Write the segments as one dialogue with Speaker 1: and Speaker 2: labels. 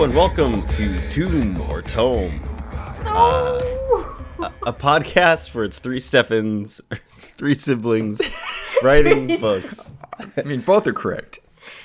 Speaker 1: Hello and welcome to Tomb or Tome, uh, a, a podcast for its three Steffens, three siblings, writing books.
Speaker 2: I mean, both are correct.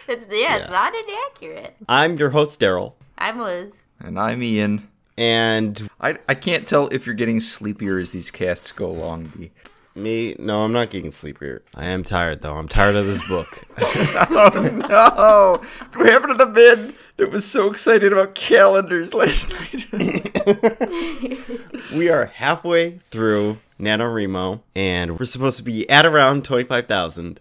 Speaker 3: It's yeah, it's
Speaker 1: Yeah.
Speaker 3: not inaccurate.
Speaker 1: I'm your host Darryl,
Speaker 3: I'm Liz.
Speaker 2: And I'm Ian.
Speaker 1: and
Speaker 2: I, I can't tell if you're getting sleepier as these casts go along. B.
Speaker 1: me. No, I'm not getting sleepier. I am tired though. I'm tired of this book.
Speaker 2: Oh, no! what happened to the man that was so excited about calendars last night?
Speaker 1: we are halfway through NaNoWriMo, and we're supposed to be at around twenty-five thousand.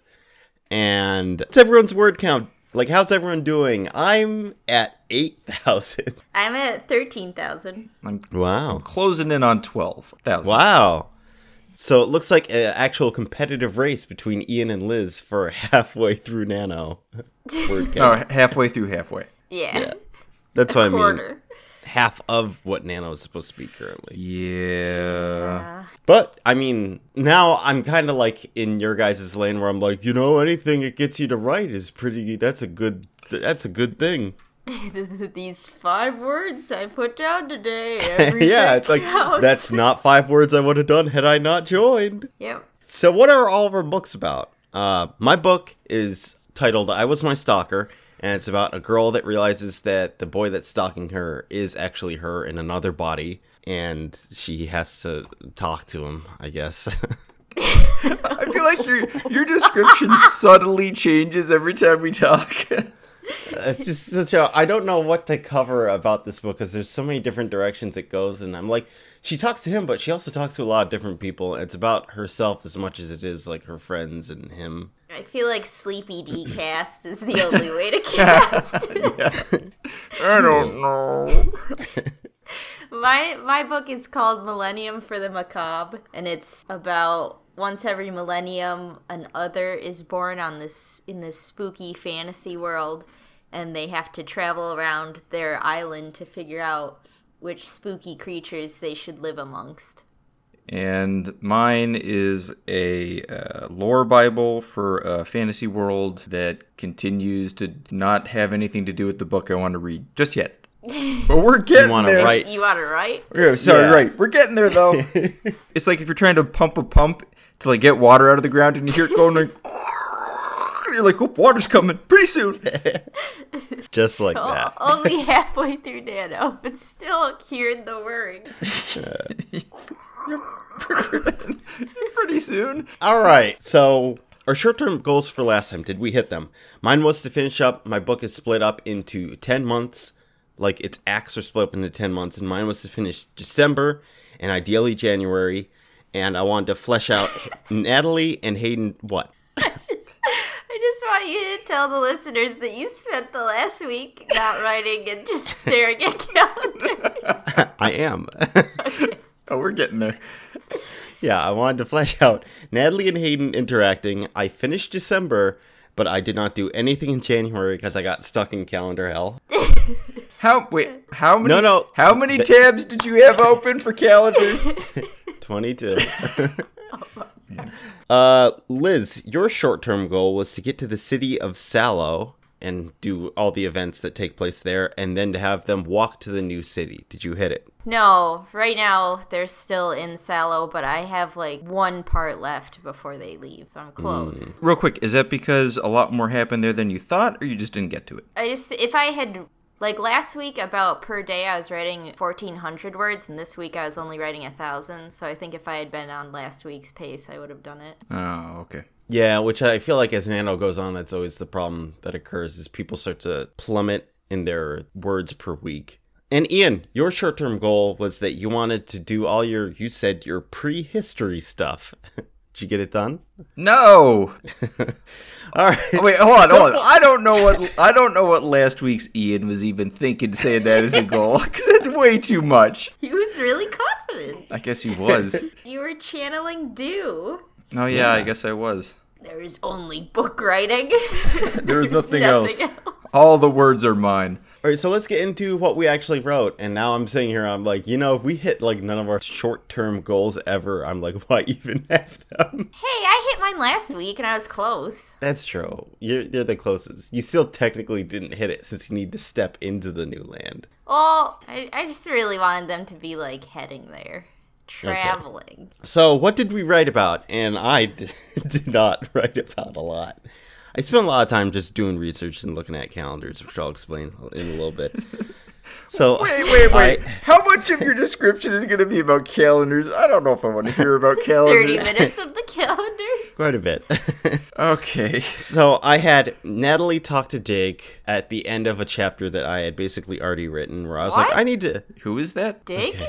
Speaker 1: And what's everyone's word count? Like, how's everyone doing? I'm at eight thousand.
Speaker 3: I'm at thirteen thousand.
Speaker 2: I'm
Speaker 1: Wow.
Speaker 2: closing in on 12,000.
Speaker 1: Wow. So it looks like an actual competitive race between Ian and Liz for halfway through Nano. Word count.
Speaker 2: No, halfway through halfway.
Speaker 3: Yeah,
Speaker 1: That's what I mean.
Speaker 3: quarter.
Speaker 1: Half of what Nano is supposed to be currently.
Speaker 2: Yeah.
Speaker 1: But I mean, now I'm kind of like in your guys' lane where I'm like, you know, anything it gets you to write is pretty. That's a good. That's a good thing.
Speaker 3: These five words I put down today.
Speaker 1: yeah, it's like
Speaker 3: counts.
Speaker 1: that's not five words I would have done had I not joined.
Speaker 3: Yep.
Speaker 1: So, what are all of our books about? Uh, my book is titled "I Was My Stalker," and it's about a girl that realizes that the boy that's stalking her is actually her in another body, and she has to talk to him. I guess.
Speaker 2: I feel like your your description subtly changes every time we talk.
Speaker 1: it's just such a. I don't know what to cover about this book because there's so many different directions it goes, and I'm like, she talks to him, but she also talks to a lot of different people. It's about herself as much as it is like her friends and him.
Speaker 3: I feel like Sleepy D cast is the only way to cast.
Speaker 2: I don't know.
Speaker 3: my my book is called Millennium for the Macabre, and it's about once every millennium an other is born on this in this spooky fantasy world, and they have to travel around their island to figure out which spooky creatures they should live amongst.
Speaker 2: And mine is a uh, lore Bible for a fantasy world that continues to not have anything to do with the book I want to read just yet. But we're getting you
Speaker 1: wanna
Speaker 2: there.
Speaker 1: write-
Speaker 3: You want to write?
Speaker 2: Yeah, sorry,
Speaker 1: Yeah.
Speaker 2: right. We're getting there though. it's like if you're trying to pump a pump to like get water out of the ground and you hear it going like you're like, oh, water's coming pretty soon.
Speaker 1: Just like
Speaker 3: O-
Speaker 1: that.
Speaker 3: only halfway through Nano, but still hearing the whirring.
Speaker 2: pretty soon.
Speaker 1: All right. So our short-term goals for last time, did we hit them? Mine was to finish up. My book is split up into ten months. Like its acts are split up into ten months, and mine was to finish December and ideally January. And I wanted to flesh out Natalie and Hayden. What?
Speaker 3: I just want you to tell the listeners that you spent the last week not writing and just staring at calendars.
Speaker 1: I am.
Speaker 2: Oh, we're getting there.
Speaker 1: yeah, I wanted to flesh out Natalie and Hayden interacting. I finished December, but I did not do anything in January because I got stuck in calendar hell.
Speaker 2: How wait? How many?
Speaker 1: No, no.
Speaker 2: How many tabs did you have open for calendars?
Speaker 1: 22. uh, Liz, your short term goal was to get to the city of Sallow and do all the events that take place there, and then to have them walk to the new city. Did you hit it?
Speaker 3: no, right now they're still in Sallow, but I have like one part left before they leave, so I'm close.
Speaker 2: Real quick, is that because a lot more happened there than you thought, or you just didn't get to it?
Speaker 3: I just, if I had, like last week, about per day, I was writing 1,400 words, and this week I was only writing a 1,000, so I think if I had been on last week's pace, I would have done it.
Speaker 2: Oh, okay.
Speaker 1: Yeah, which I feel like as Nano goes on, that's always the problem that occurs is people start to plummet in their words per week. And Ian, your short term goal was that you wanted to do all your, you said your prehistory stuff. Did you get it done?
Speaker 2: No.
Speaker 1: All right.
Speaker 2: Oh, wait, hold on,
Speaker 1: So-
Speaker 2: hold on. I don't know what I don't know what last week's Ian was even thinking, saying that as a goal because that's way too much.
Speaker 3: He was really confident.
Speaker 2: I guess he was.
Speaker 3: You were channeling Dew.
Speaker 2: Oh yeah, I guess I was.
Speaker 3: There is only book writing.
Speaker 2: There was
Speaker 3: There's
Speaker 2: nothing else. All the words are mine.
Speaker 1: All right, so let's get into what we actually wrote. And now I'm sitting here, I'm like, you know, if we hit like none of our short term goals ever, I'm like, why even have them?
Speaker 3: Hey, I hit mine last week and I was close.
Speaker 1: That's true. You're, you're the closest. You still technically didn't hit it since you need to step into the new land.
Speaker 3: Well, I, I just really wanted them to be like heading there, traveling.
Speaker 1: So, what did we write about? And I d- did not write about a lot. I spent a lot of time just doing research and looking at calendars, which I'll explain in a little bit. So,
Speaker 2: Wait, wait, wait.
Speaker 1: I-
Speaker 2: How much of your description is going to be about calendars? I don't know if I want to hear about calendars.
Speaker 3: Thirty minutes of the calendars.
Speaker 1: quite a bit.
Speaker 2: Okay.
Speaker 1: so, I had Natalie talk to Jake at the end of a chapter that I had basically already written, where I was like, I need to.
Speaker 2: Who is that?
Speaker 3: Dig?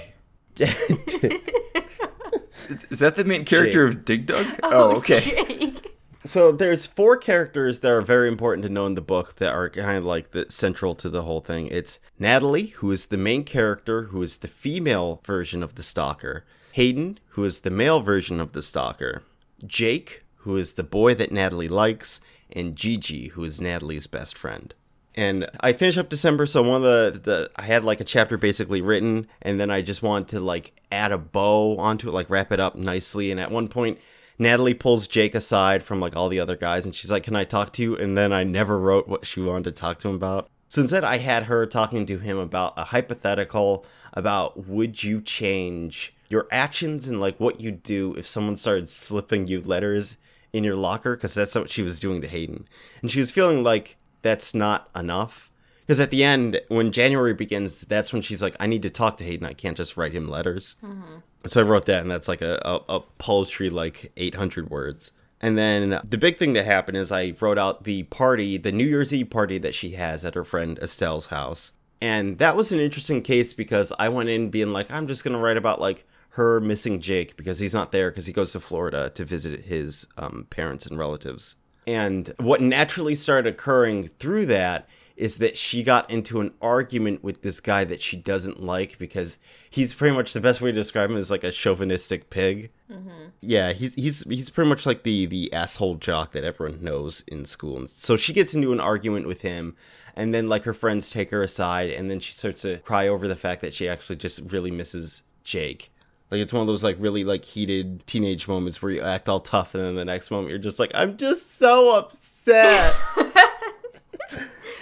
Speaker 2: Is, is that the main character of Dig Dug? Oh, oh okay.
Speaker 3: Jake.
Speaker 1: So there's four characters that are very important to know in the book that are kind of like the central to the whole thing. It's Natalie, who is the main character, who is the female version of the stalker. Hayden, who is the male version of the stalker. Jake, who is the boy that Natalie likes, and Gigi, who is Natalie's best friend. And I finished up December, so one of the, the I had like a chapter basically written, and then I just wanted to like add a bow onto it, like wrap it up nicely. And at one point, Natalie pulls Jake aside from like all the other guys, and she's like, "Can I talk to you?" And then I never wrote what she wanted to talk to him about. So instead, I had her talking to him about a hypothetical about would you change your actions and like what you'd do if someone started slipping you letters in your locker because that's what she was doing to Hayden, and she was feeling like that's not enough. Because at the end, when January begins, that's when she's like, I need to talk to Hayden. I can't just write him letters. Mm-hmm. So I wrote that, and that's like a, a, a paltry, like 800 words. And then the big thing that happened is I wrote out the party, the New Year's Eve party that she has at her friend Estelle's house. And that was an interesting case because I went in being like, I'm just going to write about like her missing Jake because he's not there because he goes to Florida to visit his um, parents and relatives. And what naturally started occurring through that is that she got into an argument with this guy that she doesn't like because he's pretty much the best way to describe him is like a chauvinistic pig. Mm-hmm. Yeah, he's he's he's pretty much like the the asshole jock that everyone knows in school. And so she gets into an argument with him, and then like her friends take her aside, and then she starts to cry over the fact that she actually just really misses Jake. Like it's one of those like really like heated teenage moments where you act all tough, and then the next moment you're just like, I'm just so upset.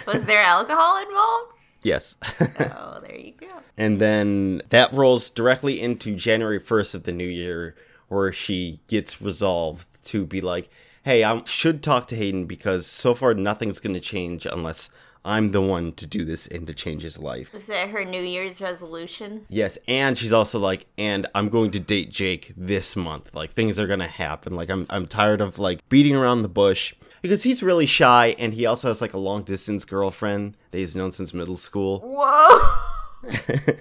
Speaker 3: Was there alcohol involved?
Speaker 1: yes.
Speaker 3: Oh, there you go.
Speaker 1: And then that rolls directly into January 1st of the new year, where she gets resolved to be like, hey, I should talk to Hayden because so far nothing's going to change unless I'm the one to do this and to change his life.
Speaker 3: Is that her New Year's resolution?
Speaker 1: Yes, and she's also like, and I'm going to date Jake this month. Like things are gonna happen. Like I'm I'm tired of like beating around the bush because he's really shy and he also has like a long distance girlfriend that he's known since middle school.
Speaker 3: Whoa!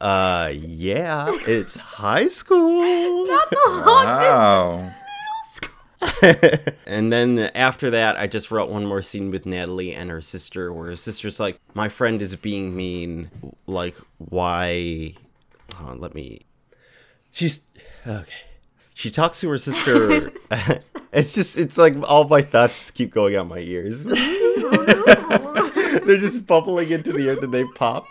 Speaker 1: Uh, yeah, it's high school.
Speaker 3: Not the long distance
Speaker 2: Wow.
Speaker 1: and then after that, I just wrote one more scene with Natalie and her sister, where her sister's like, "My friend is being mean. Like, why? Hold on, let me." She's okay. She talks to her sister. it's just, it's like all my thoughts just keep going out my ears. They're just bubbling into the air, then they pop.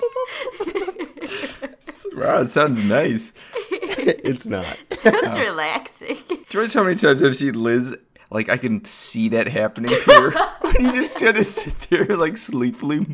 Speaker 2: Wow, it sounds nice.
Speaker 1: It's not.
Speaker 3: It Sounds relaxing.
Speaker 2: Do you notice how many times I've seen Liz? Like I can see that happening to her. when you just kind of sit there like sleepily.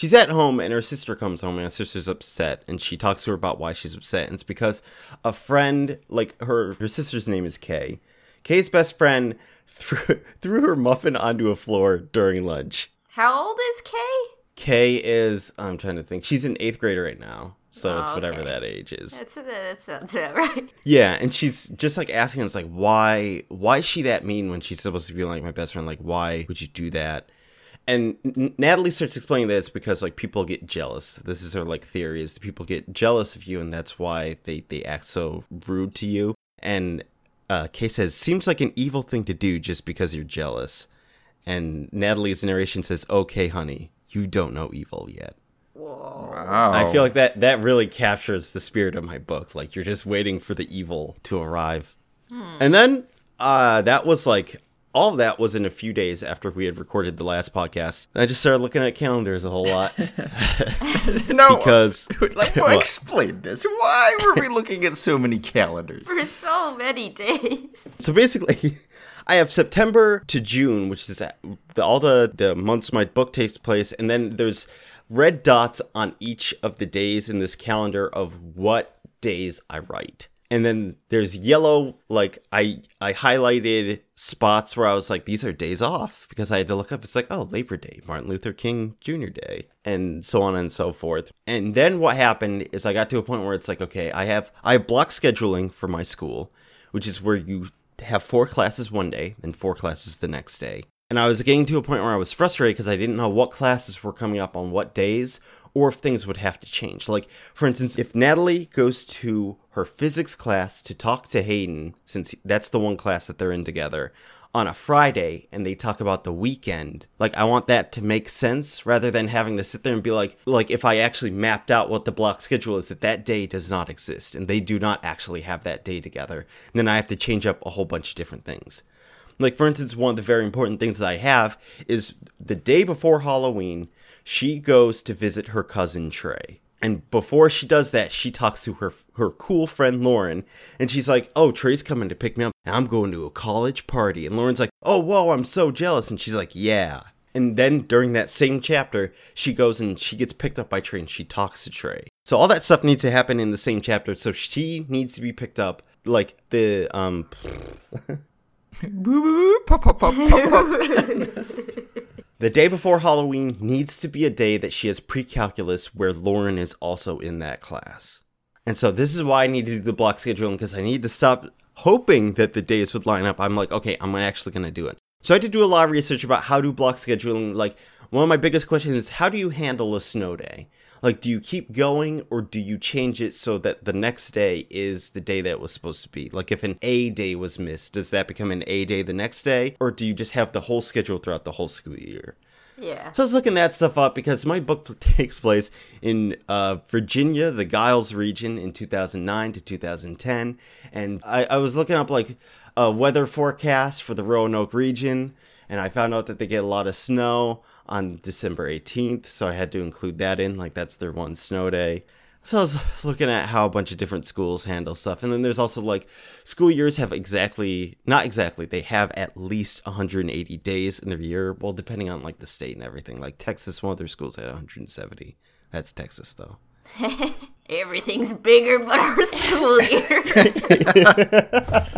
Speaker 1: She's at home and her sister comes home and her sister's upset and she talks to her about why she's upset. And it's because a friend, like her her sister's name is Kay. Kay's best friend threw, threw her muffin onto a floor during lunch.
Speaker 3: How old is Kay?
Speaker 1: Kay is I'm trying to think. She's in eighth grade right now. So oh, it's
Speaker 3: Oh,
Speaker 1: whatever
Speaker 3: okay.
Speaker 1: that age is.
Speaker 3: That's that sounds about right.
Speaker 1: Yeah, and she's just like asking us like why why is she that mean when she's supposed to be like my best friend? Like why would you do that? And Natalie starts explaining that it's because like people get jealous. This is her like theory is that people get jealous of you and that's why they they act so rude to you. And uh, Kay says seems like an evil thing to do just because you're jealous. And Natalie's narration says, "Okay, honey, you don't know evil yet."
Speaker 3: Whoa.
Speaker 2: Wow.
Speaker 1: I feel like that that really captures the spirit of my book. Like you're just waiting for the evil to arrive. And then uh that was like all of that was in a few days after we had recorded the last podcast. I just started looking at calendars a whole lot
Speaker 2: no,
Speaker 1: because
Speaker 2: like, well, explain this. Why were we looking at so many calendars?
Speaker 3: For so many days.
Speaker 1: So basically, I have September to June, which is the, all the the months my book takes place, and then there's red dots on each of the days in this calendar of what days I write. And then there's yellow like I I highlighted spots where I was like these are days off because I had to look up it's like oh Labor Day, Martin Luther King Jr. Day and so on and so forth. And then what happened is I got to a point where it's like okay, I have I have block scheduling for my school, which is where you have four classes one day and four classes the next day. And I was getting to a point where I was frustrated because I didn't know what classes were coming up on what days or if things would have to change. Like, for instance, if Natalie goes to her physics class to talk to Hayden, since that's the one class that they're in together, on a Friday and they talk about the weekend, like I want that to make sense rather than having to sit there and be like, like if I actually mapped out what the block schedule is, that that day does not exist and they do not actually have that day together. And then I have to change up a whole bunch of different things. Like, for instance, one of the very important things that I have is the day before Halloween, she goes to visit her cousin Trey. And before she does that, she talks to her her cool friend Lauren, and she's like, "Oh, Trey's coming to pick me up, and I'm going to a college party." And Lauren's like, "Oh, whoa, I'm so jealous." And she's like, "Yeah." And then during that same chapter, she goes and she gets picked up by Trey, and she talks to Trey. So all that stuff needs to happen in the same chapter. So she needs to be picked up, like the um. The day before Halloween needs to be a day that she has pre calculus where Lauren is also in that class. And so this is why I need to do the block scheduling because I need to stop hoping that the days would line up. I'm like, okay, I'm actually going to do it. So I had to do a lot of research about how to block scheduling. Like, one of my biggest questions is how do you handle a snow day? Like, do you keep going or do you change it so that the next day is the day that it was supposed to be? Like, if an A day was missed, does that become an A day the next day? Or do you just have the whole schedule throughout the whole school year?
Speaker 3: Yeah.
Speaker 1: So I was looking that stuff up because my book takes place in uh, Virginia, the Giles region, in 2009 to 2010, and I, I was looking up like a weather forecast for the Roanoke region, and I found out that they get a lot of snow on December 18th, so I had to include that in, like that's their one snow day. So I was looking at how a bunch of different schools handle stuff. And then there's also like school years have exactly, not exactly, they have at least 180 days in their year. Well, depending on like the state and everything. Like Texas, one of their schools had 170. That's Texas though.
Speaker 3: Everything's bigger but our school year.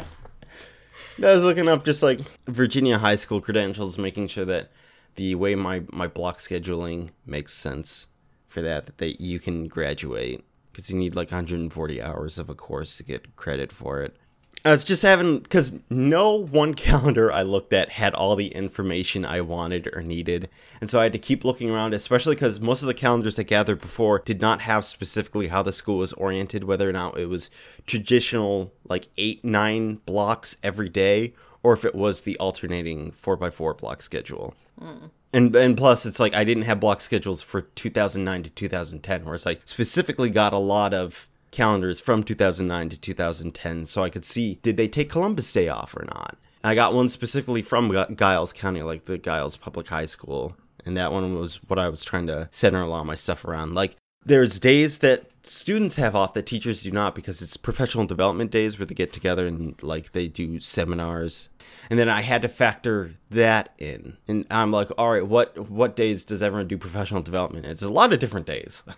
Speaker 1: I was looking up just like Virginia high school credentials, making sure that the way my, my block scheduling makes sense for that that they, you can graduate because you need like 140 hours of a course to get credit for it. I was just having because no one calendar I looked at had all the information I wanted or needed, and so I had to keep looking around, especially because most of the calendars I gathered before did not have specifically how the school was oriented, whether or not it was traditional like eight nine blocks every day, or if it was the alternating four by four block schedule. Mm. And and plus, it's like I didn't have block schedules for 2009 to 2010, whereas I specifically got a lot of calendars from 2009 to 2010 so I could see did they take Columbus Day off or not. I got one specifically from Giles County, like the Giles Public High School, and that one was what I was trying to center a lot of my stuff around. Like there's days that students have off that teachers do not because it's professional development days where they get together and like they do seminars. And then i had to factor that in. And i'm like all right what what days does everyone do professional development? It's a lot of different days.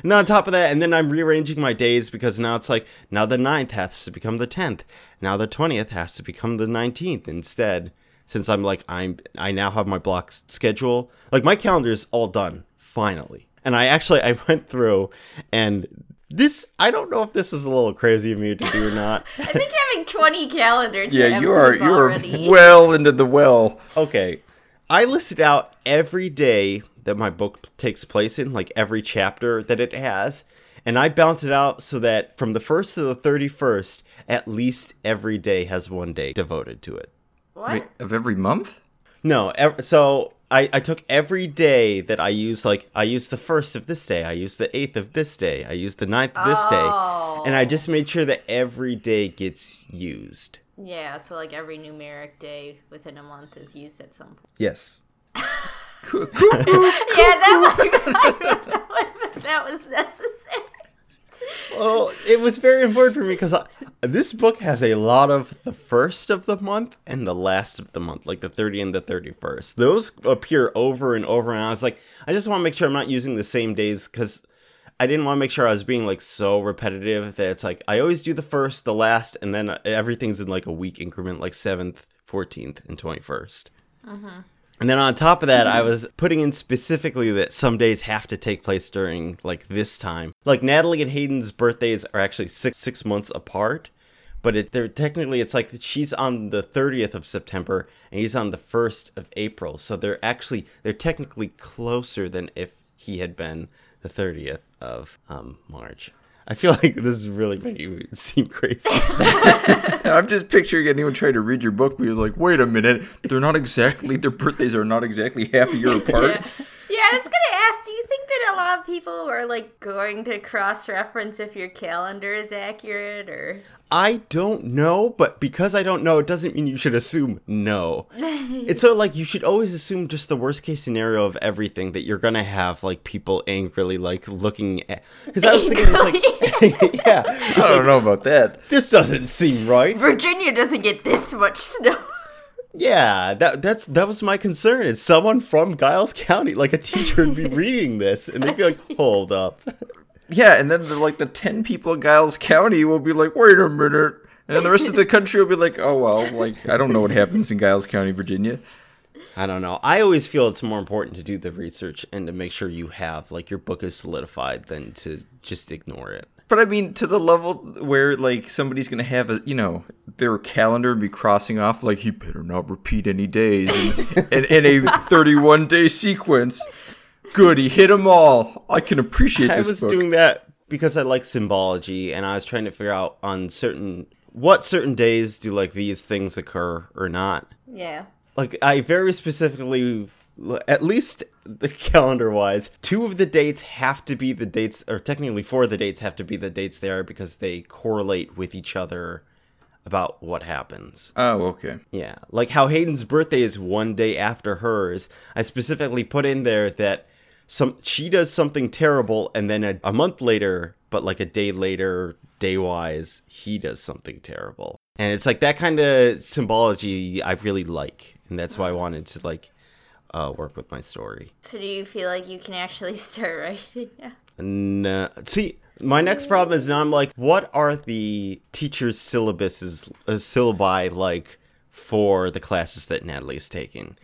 Speaker 1: And on top of that and then i'm rearranging my days because now it's like now the 9th has to become the 10th now the 20th has to become the 19th instead since i'm like i'm i now have my block schedule. Like my calendar is all done finally and I actually I went through and this I don't know if this is a little crazy of me to do or not.
Speaker 3: I think having 20 calendar tabs
Speaker 2: yeah, you are you
Speaker 3: already...
Speaker 2: are well into the well.
Speaker 1: Okay. I listed out every day that my book takes place in, like every chapter that it has, and I bounce it out so that from the 1st to the 31st, at least every day has one day devoted to it.
Speaker 3: What?
Speaker 2: Wait, of every month?
Speaker 1: No, ev- so I, I took every day that I used, like, I used the first of this day, I used the eighth of this day, I used the ninth of this
Speaker 3: Oh.
Speaker 1: day, and I just made sure that every day gets used.
Speaker 3: Yeah, so like every numeric day within a month is used at some point.
Speaker 1: Yes.
Speaker 3: Yeah, that might, I don't know if that was necessary.
Speaker 1: Well, it was very important for me because this book has a lot of the first of the month and the last of the month, like the 30 and the 31st. Those appear over and over, and I was like, I just want to make sure I'm not using the same days because I didn't want to make sure I was being like so repetitive that it's like I always do the first, the last, and then everything's in like a week increment, like 7th, 14th, and 21st. And then on top of that, I was putting in specifically that some days have to take place during like this time. Like Natalie and Hayden's birthdays are actually six six months apart, but it, they're technically it's like she's on the 30th of September and he's on the 1st of April. So they're actually they're technically closer than if he had been the 30th of um, March. I feel like this is really making me seem crazy.
Speaker 2: I'm just picturing anyone trying to read your book, but you're like, wait a minute, they're not exactly their birthdays are not exactly half a year apart.
Speaker 3: Yeah. Yeah, I was gonna ask, do you think that a lot of people are like going to cross reference if your calendar is accurate or
Speaker 1: I don't know, but because I don't know, it doesn't mean you should assume no. it's so like you should always assume just the worst case scenario of everything that you're gonna have like people angrily like looking at. Because I was thinking, it's like, yeah,
Speaker 2: I don't know about that.
Speaker 1: this doesn't seem right.
Speaker 3: Virginia doesn't get this much snow.
Speaker 1: Yeah, that that's that was my concern. Is someone from Giles County, like a teacher, would be reading this and they'd be like, "Hold up."
Speaker 2: Yeah, and then the, like the ten people in Giles County will be like, wait a minute. And then the rest of the country will be like, oh well, like I don't know what happens in Giles County, Virginia.
Speaker 1: I don't know. I always feel it's more important to do the research and to make sure you have like your book is solidified than to just ignore it.
Speaker 2: But I mean, to the level where like somebody's gonna have a you know their calendar and be crossing off like he better not repeat any days in, in, in a 31 day sequence. Good, he hit them all. I can appreciate
Speaker 1: I
Speaker 2: this
Speaker 1: was
Speaker 2: book.
Speaker 1: doing that because I like symbology and I was trying to figure out on certain what certain days do like these things occur or not.
Speaker 3: Yeah.
Speaker 1: Like I very specifically at least the calendar wise, two of the dates have to be the dates or technically four of the dates have to be the dates there because they correlate with each other about what happens.
Speaker 2: oh, okay.
Speaker 1: Yeah, like how Hayden's birthday is one day after hers. I specifically put in there that some she does something terrible, and then a, a month later, but like a day later, day wise, he does something terrible. And it's like that kind of symbology I really like, and that's why I wanted to like uh, work with my story.
Speaker 3: So do you feel like you can actually start writing now?
Speaker 1: No, see, my next problem is now I'm like, what are the teachers' syllabuses, uh, syllabi like for the classes that Natalie's taking?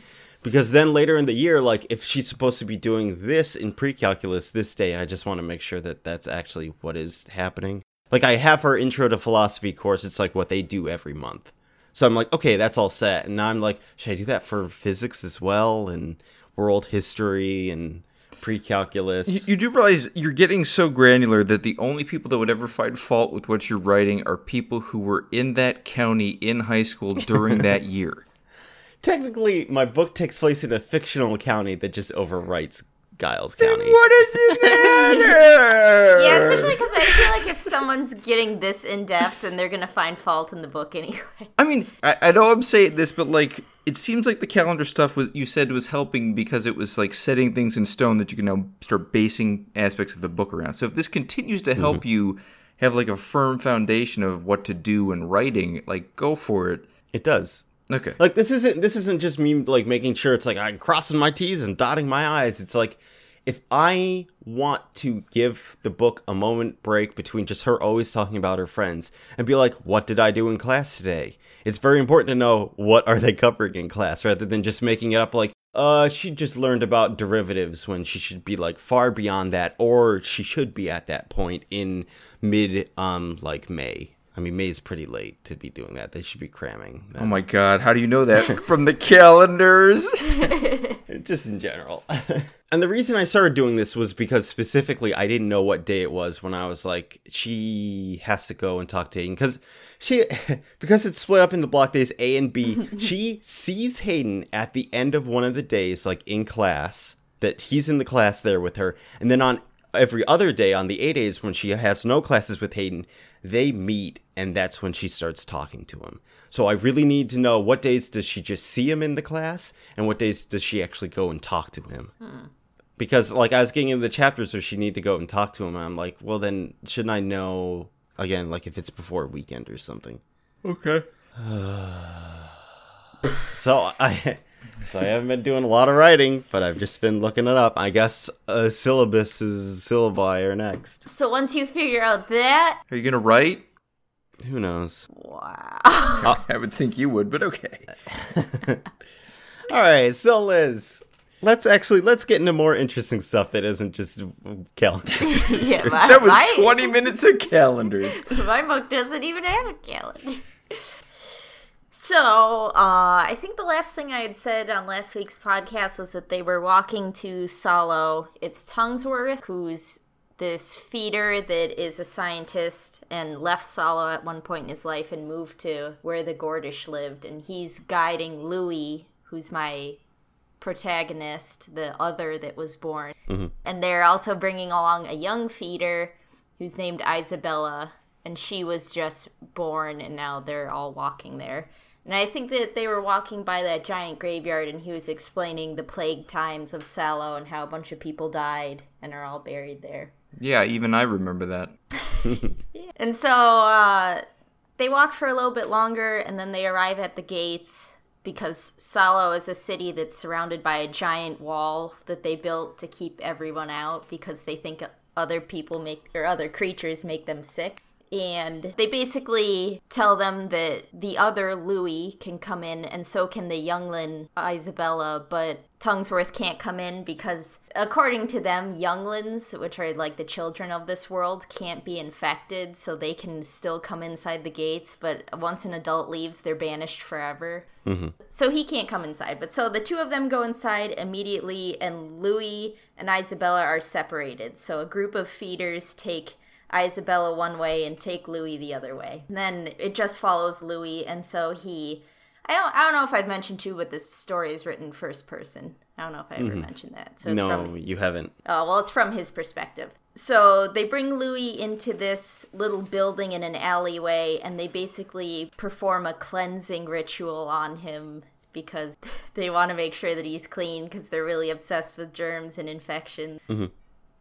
Speaker 1: Because then later in the year, like if she's supposed to be doing this in pre-calculus this day, I just want to make sure that that's actually what is happening. Like I have her intro to philosophy course; it's like what they do every month. So I'm like, okay, that's all set. And now I'm like, should I do that for physics as well and world history and pre-calculus?
Speaker 2: You, you do realize you're getting so granular that the only people that would ever find fault with what you're writing are people who were in that county in high school during that year.
Speaker 1: Technically, my book takes place in a fictional county that just overwrites Giles County.
Speaker 2: What does it matter?
Speaker 3: Yeah, especially because I feel like if someone's getting this in depth, then they're gonna find fault in the book anyway.
Speaker 2: I mean, I, I know I'm saying this, but like, it seems like the calendar stuff was you said was helping because it was like setting things in stone that you can now start basing aspects of the book around. So if this continues to help mm-hmm. you have like a firm foundation of what to do in writing, like go for it.
Speaker 1: It does.
Speaker 2: Okay.
Speaker 1: Like this isn't this isn't just me like making sure it's like I'm crossing my T's and dotting my I's. It's like if I want to give the book a moment break between just her always talking about her friends and be like, what did I do in class today? It's very important to know what are they covering in class rather than just making it up like, uh, she just learned about derivatives when she should be like far beyond that, or she should be at that point in mid um like May. I mean, May's pretty late to be doing that. They should be cramming.
Speaker 2: Oh my god, how do you know that from the calendars?
Speaker 1: just in general. and the reason I started doing this was because specifically I didn't know what day it was when I was like, she has to go and talk to Hayden because she because it's split up into block days A and B. she sees Hayden at the end of one of the days, like in class, that he's in the class there with her, and then on every other day on the A days when she has no classes with Hayden, they meet and that's when she starts talking to him. So I really need to know what days does she just see him in the class and what days does she actually go and talk to him? Because like I was getting into the chapters where she need to go and talk to him and I'm like, well then shouldn't I know again like if it's before a weekend or something.
Speaker 2: Okay.
Speaker 1: So I so I haven't been doing a lot of writing, but I've just been looking it up. I guess uh, syllabus is syllabi are next.
Speaker 3: So once you figure out that,
Speaker 2: Are you gonna write?
Speaker 1: Who knows?
Speaker 3: wow.
Speaker 2: I would think you would, but okay.
Speaker 1: All right, so Liz, let's actually let's get into more interesting stuff that isn't just calendar.
Speaker 3: yeah, my,
Speaker 2: That was
Speaker 3: my-
Speaker 2: 20 minutes of calendars.
Speaker 3: My book doesn't even have a calendar. So, uh, I think the last thing I had said on last week's podcast was that they were walking to Solo. It's Tungsworth, who's this feeder that is a scientist and left Salo at one point in his life and moved to where the Gordish lived. And he's guiding Louis, who's my protagonist, the other that was born. Mm-hmm. And they're also bringing along a young feeder who's named Isabella, and she was just born, and now they're all walking there. And I think that they were walking by that giant graveyard, and he was explaining the plague times of Salo and how a bunch of people died and are all buried there.
Speaker 2: Yeah, even I remember that.
Speaker 3: And so uh, they walk for a little bit longer, and then they arrive at the gates because Salo is a city that's surrounded by a giant wall that they built to keep everyone out because they think other people make or other creatures make them sick. And they basically tell them that the other Louis can come in, and so can the youngling Isabella, but Tungsworth can't come in because, according to them, younglings, which are like the children of this world, can't be infected, so they can still come inside the gates, but once an adult leaves, they're banished forever. Mm-hmm. So he can't come inside. But so the two of them go inside immediately, and Louis and Isabella are separated. So a group of feeders take Isabella one way and take Louis the other way. And then it just follows Louis, and so he. I don't, I don't know if I've mentioned too, but this story is written first person. I don't know if I ever mm-hmm. mentioned that. So it's
Speaker 1: no,
Speaker 3: from
Speaker 1: you haven't.
Speaker 3: Oh, well, it's from his perspective. So they bring Louis into this little building in an alleyway, and they basically perform a cleansing ritual on him because they want to make sure that he's clean because they're really obsessed with germs and infection. Mm-hmm.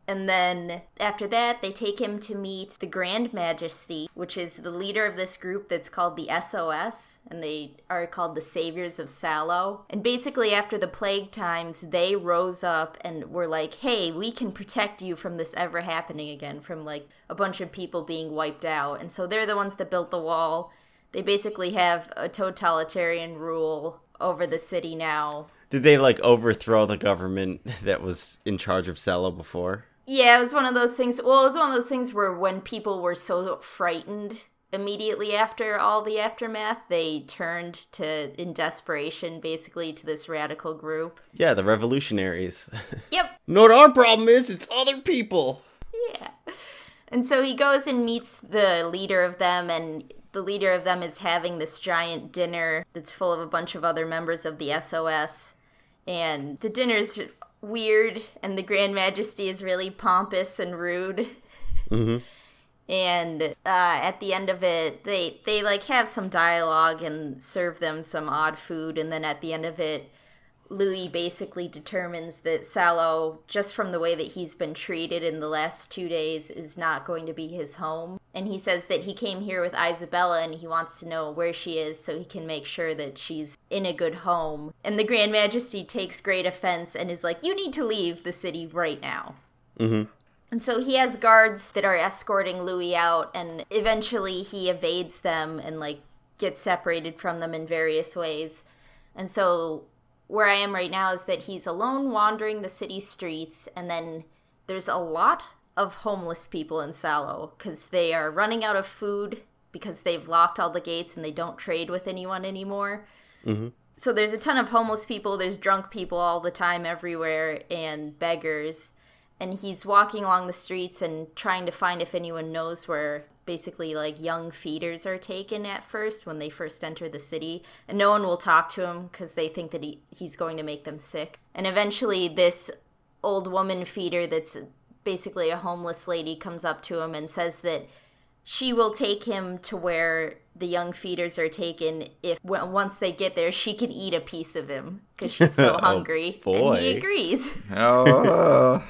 Speaker 3: And then after that, they take him to meet the Grand Majesty, which is the leader of this group that's called the SOS, and they are called the Saviors of Salo. And basically, after the plague times, they rose up and were like, hey, we can protect you from this ever happening again, from like a bunch of people being wiped out. And so they're the ones that built the wall. They basically have a totalitarian rule over the city now.
Speaker 1: Did they like overthrow the government that was in charge of Sela before?
Speaker 3: Yeah, it was one of those things. Well, it was one of those things where when people were so frightened immediately after all the aftermath, they turned to, in desperation, basically to this radical group.
Speaker 1: Yeah, the revolutionaries.
Speaker 3: Yep.
Speaker 1: know what our problem is? It's other people.
Speaker 3: Yeah. And so he goes and meets the leader of them, and the leader of them is having this giant dinner that's full of a bunch of other members of the SOS. And the dinner's weird, and the Grand Majesty is really pompous and rude. And uh, at the end of it, they they like have some dialogue and serve them some odd food, and then at the end of it, Louis basically determines that Salo, just from the way that he's been treated in the last two days, is not going to be his home. And he says that he came here with Isabella and he wants to know where she is so he can make sure that she's in a good home. And the Grand Majesty takes great offense and is like, You need to leave the city right now. Mm-hmm. And so he has guards that are escorting Louis out, and eventually he evades them and, like, gets separated from them in various ways. And so where I am right now is that he's alone wandering the city streets, and then there's a lot of homeless people in Salo because they are running out of food because they've locked all the gates and they don't trade with anyone anymore. Mm-hmm. So there's a ton of homeless people, there's drunk people all the time everywhere, and beggars. And he's walking along the streets and trying to find if anyone knows where basically like young feeders are taken at first when they first enter the city. And no one will talk to him because they think that he, he's going to make them sick. And eventually, this old woman feeder that's basically a homeless lady comes up to him and says that she will take him to where the young feeders are taken if once they get there she can eat a piece of him because she's so
Speaker 1: Oh,
Speaker 3: hungry and
Speaker 1: boy.
Speaker 3: he agrees
Speaker 2: Oh,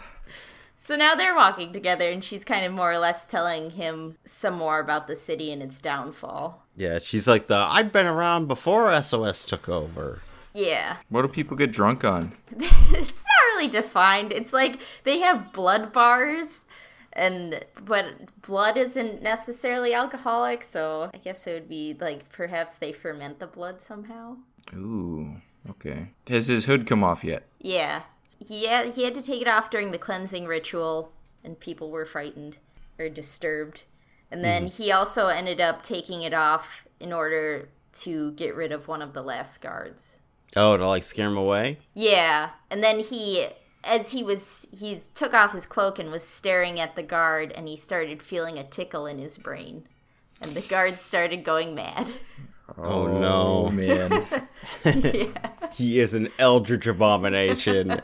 Speaker 3: so now they're walking together and she's kind of more or less telling him some more about the city and its downfall
Speaker 1: Yeah, she's like the I've been around before SOS took over.
Speaker 3: yeah
Speaker 2: what do people get drunk on?
Speaker 3: it's not really defined it's like they have blood bars and but blood isn't necessarily alcoholic so i guess it would be like perhaps they ferment the blood somehow
Speaker 2: Ooh, okay. Has his hood come off yet?
Speaker 3: Yeah. He had, he had to take it off during the cleansing ritual, and people were frightened or disturbed. And then mm-hmm. he also ended up taking it off in order to get rid of one of the last guards.
Speaker 1: Oh, to like scare him away?
Speaker 3: Yeah. And then he as he was he took off his cloak and was staring at the guard and he started feeling a tickle in his brain. And the guard started going mad.
Speaker 1: Oh, oh, no.
Speaker 2: man.
Speaker 1: He is an eldritch abomination.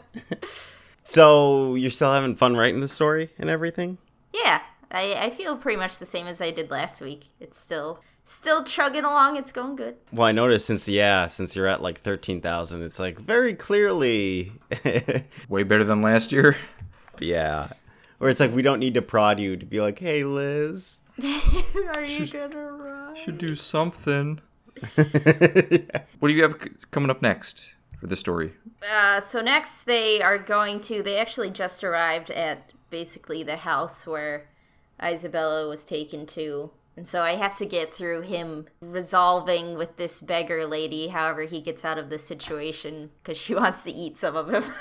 Speaker 1: so you're still having fun writing the story and everything?
Speaker 3: Yeah, I, I feel pretty much the same as I did last week. It's still still chugging along. It's going good.
Speaker 1: Well, I noticed since yeah, since you're at like thirteen thousand, it's like very clearly,
Speaker 2: Way better than last year.
Speaker 1: yeah. Where it's like we don't need to prod you to be like, hey Liz.
Speaker 3: Are you gonna run?
Speaker 2: Should do something. What do you have c- coming up next for the story?
Speaker 3: Uh, so next they are going to. They actually just arrived at basically the house where Isabella was taken to. And so I have to get through him resolving with this beggar lady, however he gets out of the situation, because she wants to eat some of him.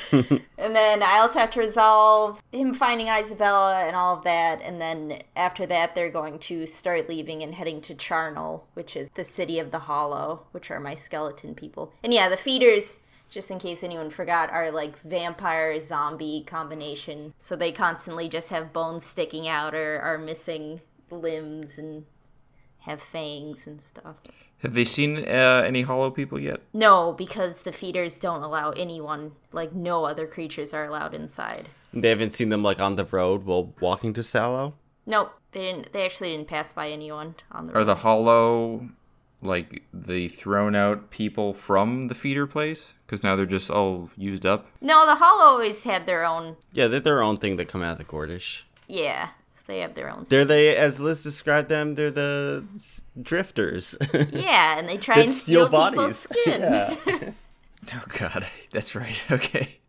Speaker 3: and then I also have to resolve him finding Isabella and all of that. And then after that, they're going to start leaving and heading to Charnel, which is the city of the Hollow, which are my skeleton people. And yeah, the feeders, just in case anyone forgot, are like vampire zombie combination. So they constantly just have bones sticking out or are missing limbs and have fangs and stuff.
Speaker 2: Have they seen uh, any hollow people yet?
Speaker 3: No, because the feeders don't allow anyone, like no other creatures are allowed inside.
Speaker 1: They haven't seen them like on the road while walking to Sallow.
Speaker 3: Nope, they didn't. They actually didn't pass by anyone on the road.
Speaker 2: Are
Speaker 3: road.
Speaker 2: the hollow like the thrown out people from the feeder place? Because now they're just all used up.
Speaker 3: No, the Hollow always had their own.
Speaker 1: Yeah, they're their own thing that come out of the Gordish.
Speaker 3: Yeah, so they have their own.
Speaker 1: They're the, as Liz described them, they're the s- drifters.
Speaker 3: yeah, and they try and
Speaker 1: steal
Speaker 3: steal,
Speaker 1: bodies.
Speaker 3: skin.
Speaker 1: Yeah.
Speaker 2: Oh god, that's right. Okay.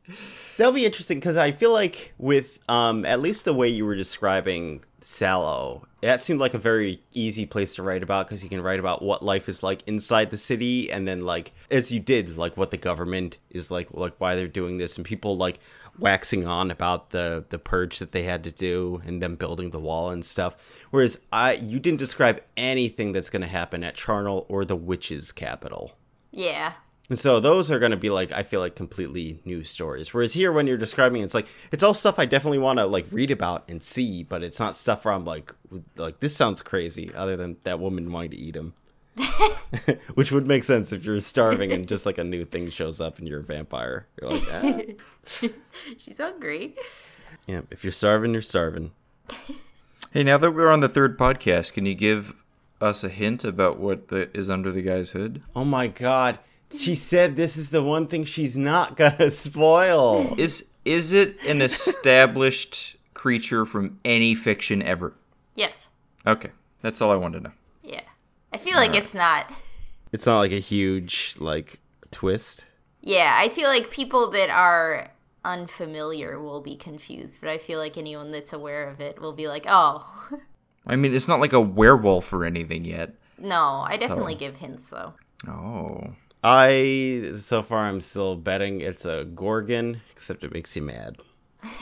Speaker 1: That'll be interesting because I feel like with um at least the way you were describing Sallow, that seemed like a very easy place to write about because you can write about what life is like inside the city and then like as you did like what the government is like like why they're doing this and people like waxing on about the the purge that they had to do and them building the wall and stuff whereas I you didn't describe anything that's going to happen at Charnel or the witches capital.
Speaker 3: yeah,
Speaker 1: And so those are going to be like I feel like completely new stories. Whereas here, when you're describing, it, it's like it's all stuff I definitely want to like read about and see, but it's not stuff where I'm like like this sounds crazy. Other than that woman wanting to eat him, which would make sense if you're starving and just like a new thing shows up and you're a vampire. You're like, ah.
Speaker 3: she's hungry.
Speaker 1: yeah. If you're starving, you're starving.
Speaker 2: Hey, now that we're on the third podcast, can you give us a hint about what the, is under the guy's hood?
Speaker 1: Oh my god. She said this is the one thing she's not gonna spoil.
Speaker 2: Is is it an established creature from any fiction ever?
Speaker 3: Yes.
Speaker 2: Okay, that's all I wanted to know.
Speaker 3: Yeah. I feel like it's not.
Speaker 1: It's not like a huge like twist.
Speaker 3: Yeah, I feel like people that are unfamiliar will be confused, but I feel like anyone that's aware of it will be like, oh.
Speaker 2: I mean, it's not like a werewolf or anything yet.
Speaker 3: No, I definitely
Speaker 2: So-
Speaker 3: give hints though.
Speaker 2: Oh,
Speaker 1: I so far I'm still betting it's a Gorgon, except it makes you mad.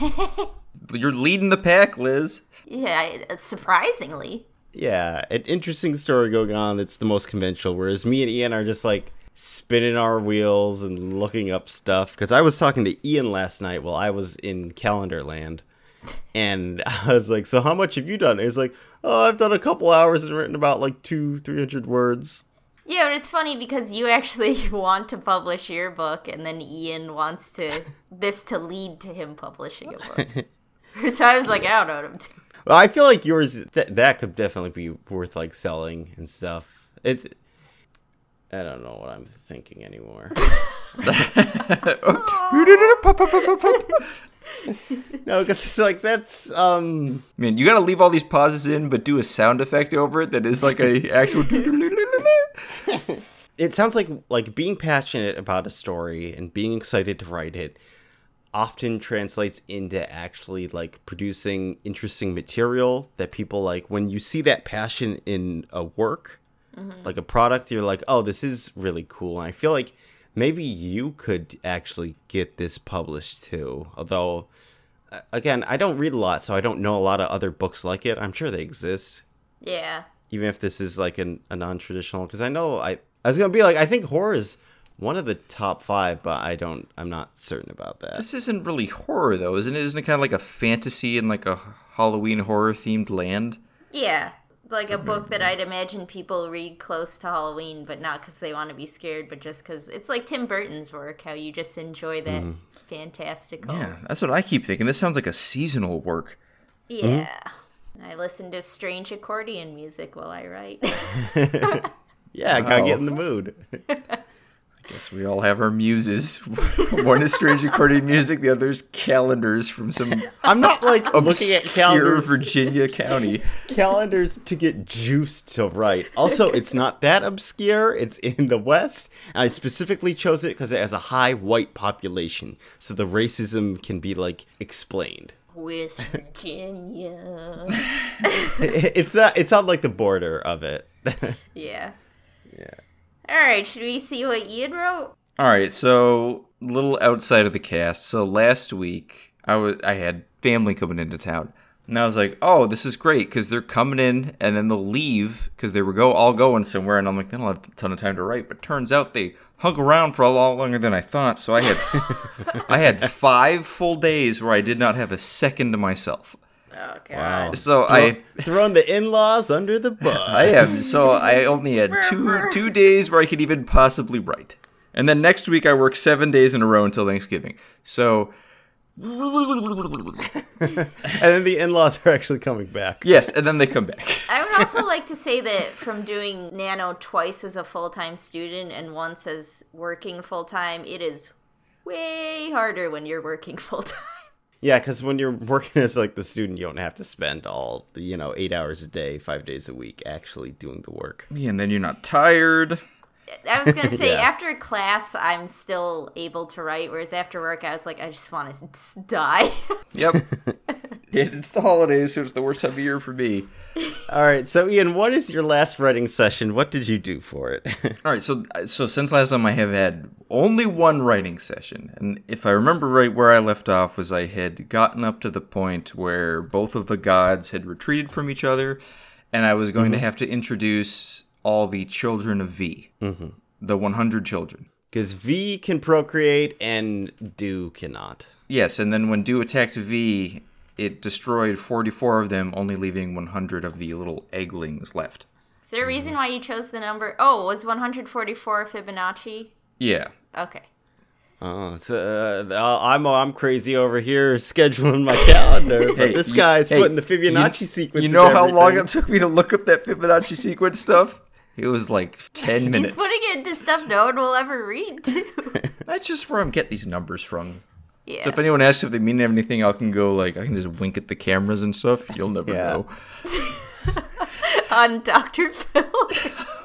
Speaker 2: you're leading the pack, Liz.
Speaker 3: Yeah, uh, surprisingly.
Speaker 1: Yeah, an interesting story going on that's the most conventional, whereas me and Ian are just like spinning our wheels and looking up stuff. Because I was talking to Ian last night while I was in Calendar Land, and I was like, "So how much have you done?" He's like, "Oh, I've done a couple hours and written about like two, three hundred words."
Speaker 3: Yeah, but it's funny because you actually want to publish your book, and then Ian wants to this to lead to him publishing a book. so I was like, I don't know what I'm doing.
Speaker 1: Well, I feel like yours th- that could definitely be worth like selling and stuff. It's I don't know what I'm thinking anymore. no, because it's like that's um
Speaker 2: Man, you gotta leave all these pauses in, but do a sound effect over it that is like a actual.
Speaker 1: it sounds like like being passionate about a story and being excited to write it often translates into actually like producing interesting material that people like when you see that passion in a work like a product you're like oh this is really cool and i feel like maybe you could actually get this published too although uh, again i don't read a lot so i don't know a lot of other books like it i'm sure they exist
Speaker 3: Yeah.
Speaker 1: even if this is like an, a non-traditional because i know i i was gonna be like i think horror is one of the top five but i don't i'm not certain about that
Speaker 2: This isn't really horror though, isn't it? Isn't it kind of like a fantasy in like a Halloween horror themed land?
Speaker 3: Yeah. Like a book that I'd imagine people read close to Halloween, but not because they want to be scared, but just because it's like Tim Burton's work, how you just enjoy that mm-hmm. fantastical.
Speaker 2: Yeah, that's what I keep thinking. This sounds like a seasonal work.
Speaker 3: Yeah. Mm-hmm. I listen to strange accordion music while I write.
Speaker 1: yeah i gotta
Speaker 2: Wow.
Speaker 1: get in the mood
Speaker 2: Guess we all have our muses. One is strange accordion music, the other's calendars from some
Speaker 1: i'm not like looking at
Speaker 2: obscure
Speaker 1: calendars
Speaker 2: Virginia county.
Speaker 1: calendars to get juiced to write also it's not that obscure it's in the west i specifically chose it because it has a high white population so the racism can be like explained
Speaker 3: West Virginia.
Speaker 1: It's not it's on like the border of it
Speaker 3: Yeah.
Speaker 1: yeah
Speaker 3: All right, should we see what Ian wrote?
Speaker 2: All right, so a little outside of the cast. So last week I was I had family coming into town, and I was like, "Oh, this is great because they're coming in and then they'll leave because they were go all going somewhere." And I'm like, "They don't have a ton of time to write." But turns out they hung around for a lot longer than I thought. So I had I had five full days where I did not have a second to myself.
Speaker 3: Oh, God.
Speaker 1: Wow.
Speaker 2: So I
Speaker 1: thrown the in-laws under the bus
Speaker 2: I am. So I only had two two days where I could even possibly write. And then next week I work seven days in a row until Thanksgiving. So
Speaker 1: and then the in-laws are actually coming back
Speaker 2: yes, and then they come back.
Speaker 3: I would also like to say that from doing Nano twice as a full time student and once as working full time, it is way harder when you're working full time.
Speaker 1: Yeah, because when you're working as like the student, you don't have to spend all the, you know eight hours a day, five days a week, actually doing the work.
Speaker 2: Yeah, and then you're not tired.
Speaker 3: I was gonna say
Speaker 1: Yeah.
Speaker 3: after class, I'm still able to write, whereas after work, I was like, I just want to die.
Speaker 2: Yep. It's the holidays, so it's the worst time of year for me.
Speaker 1: All right, so Ian, what is your last writing session? What did you do for it?
Speaker 2: All right, so so since last time I have had only one writing session, and if I remember right, where I left off was I had gotten up to the point where both of the gods had retreated from each other, and I was going to have to introduce all the children of V, mm-hmm. the 100 children.
Speaker 1: Because V can procreate and Do cannot.
Speaker 2: Yes, and then when Do attacked V, it destroyed 44 of them, only leaving 100 of the little egglings left.
Speaker 3: Is there a reason why you chose the number? Oh, was 144 Fibonacci?
Speaker 2: Yeah.
Speaker 3: Okay.
Speaker 1: Oh, it's, uh, I'm I'm crazy over here scheduling my calendar, but
Speaker 2: Hey,
Speaker 1: this
Speaker 2: you-
Speaker 1: guy's
Speaker 2: hey,
Speaker 1: putting the Fibonacci
Speaker 2: you,
Speaker 1: sequence.
Speaker 2: You know how long it took me to look up that Fibonacci sequence stuff? It was like 10 minutes.
Speaker 3: He's
Speaker 2: minutes.
Speaker 3: putting it into stuff no one will ever read, too.
Speaker 2: That's just where I'm getting these numbers from.
Speaker 3: Yeah.
Speaker 2: So if anyone asks if they mean anything, I can go like I can just wink at the cameras and stuff. You'll never know.
Speaker 3: On Dr. Phil.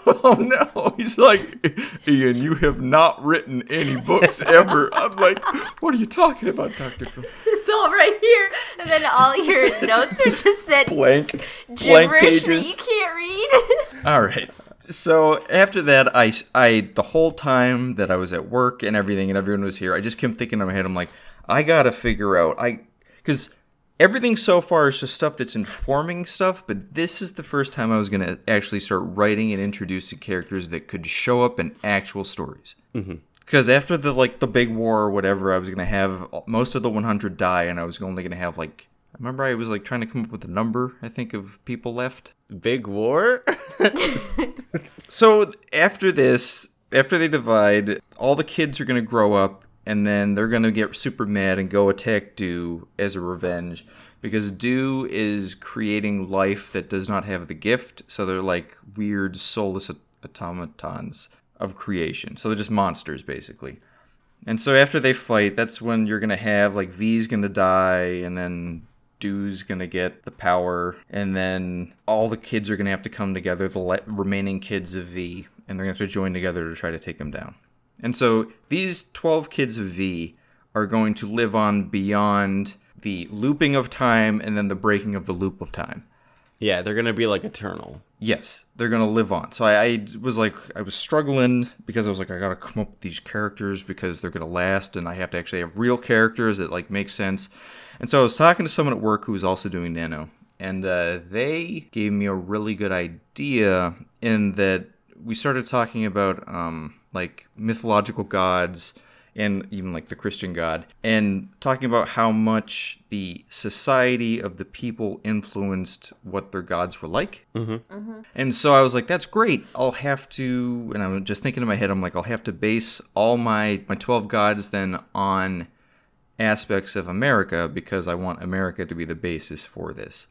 Speaker 2: Oh no! He's like, Ian, you have not written any books ever. I'm like, what are you talking about, Doctor Phil?
Speaker 3: it's all right here. And then all your notes are just that
Speaker 2: Blank, blank
Speaker 3: gibberish that you can't read.
Speaker 2: All right. So after that, I, I the whole time that I was at work and everything, and everyone was here, I just kept thinking in my head, I'm like, I gotta figure out, I, because everything so far is just stuff that's informing stuff, but this is the first time I was gonna actually start writing and introducing characters that could show up in actual stories. Mm-hmm. Because after the like the big war or whatever, I was gonna have most of the 100 die, and I was only gonna have like. I remember I was like trying to come up with a number. I think of people left.
Speaker 1: Big war.
Speaker 2: So after this, after they divide, all the kids are to grow up and then they're gonna get super mad and go attack Do as a revenge because Do is creating life that does not have the gift, so they're like weird soulless automatons of creation. So they're just monsters basically. And so after they fight, that's when you're gonna have like V's gonna die, and then Do's gonna get the power, and then all the kids are gonna have to come together, the le- remaining kids of V, and they're gonna have to join together to try to take him down. And so these 12 kids of V are going to live on beyond the looping of time and then the breaking of the loop of time.
Speaker 1: Yeah, they're gonna be like eternal.
Speaker 2: Yes, they're gonna live on. So I, I was like, I was struggling because I was like, I gotta come up with these characters because they're gonna last, and I have to actually have real characters that like make sense. And so I was talking to someone at work who was also doing Nano, and uh, they gave me a really good idea in that we started talking about um, like mythological gods and even like the Christian God, and talking about how much the society of the people influenced what their gods were like. Mm-hmm. And so I was like, that's great. I'll have to, and I'm just thinking in my head, I'm like, I'll have to base all my, my 12 gods then on aspects of America because I want America to be the basis for this.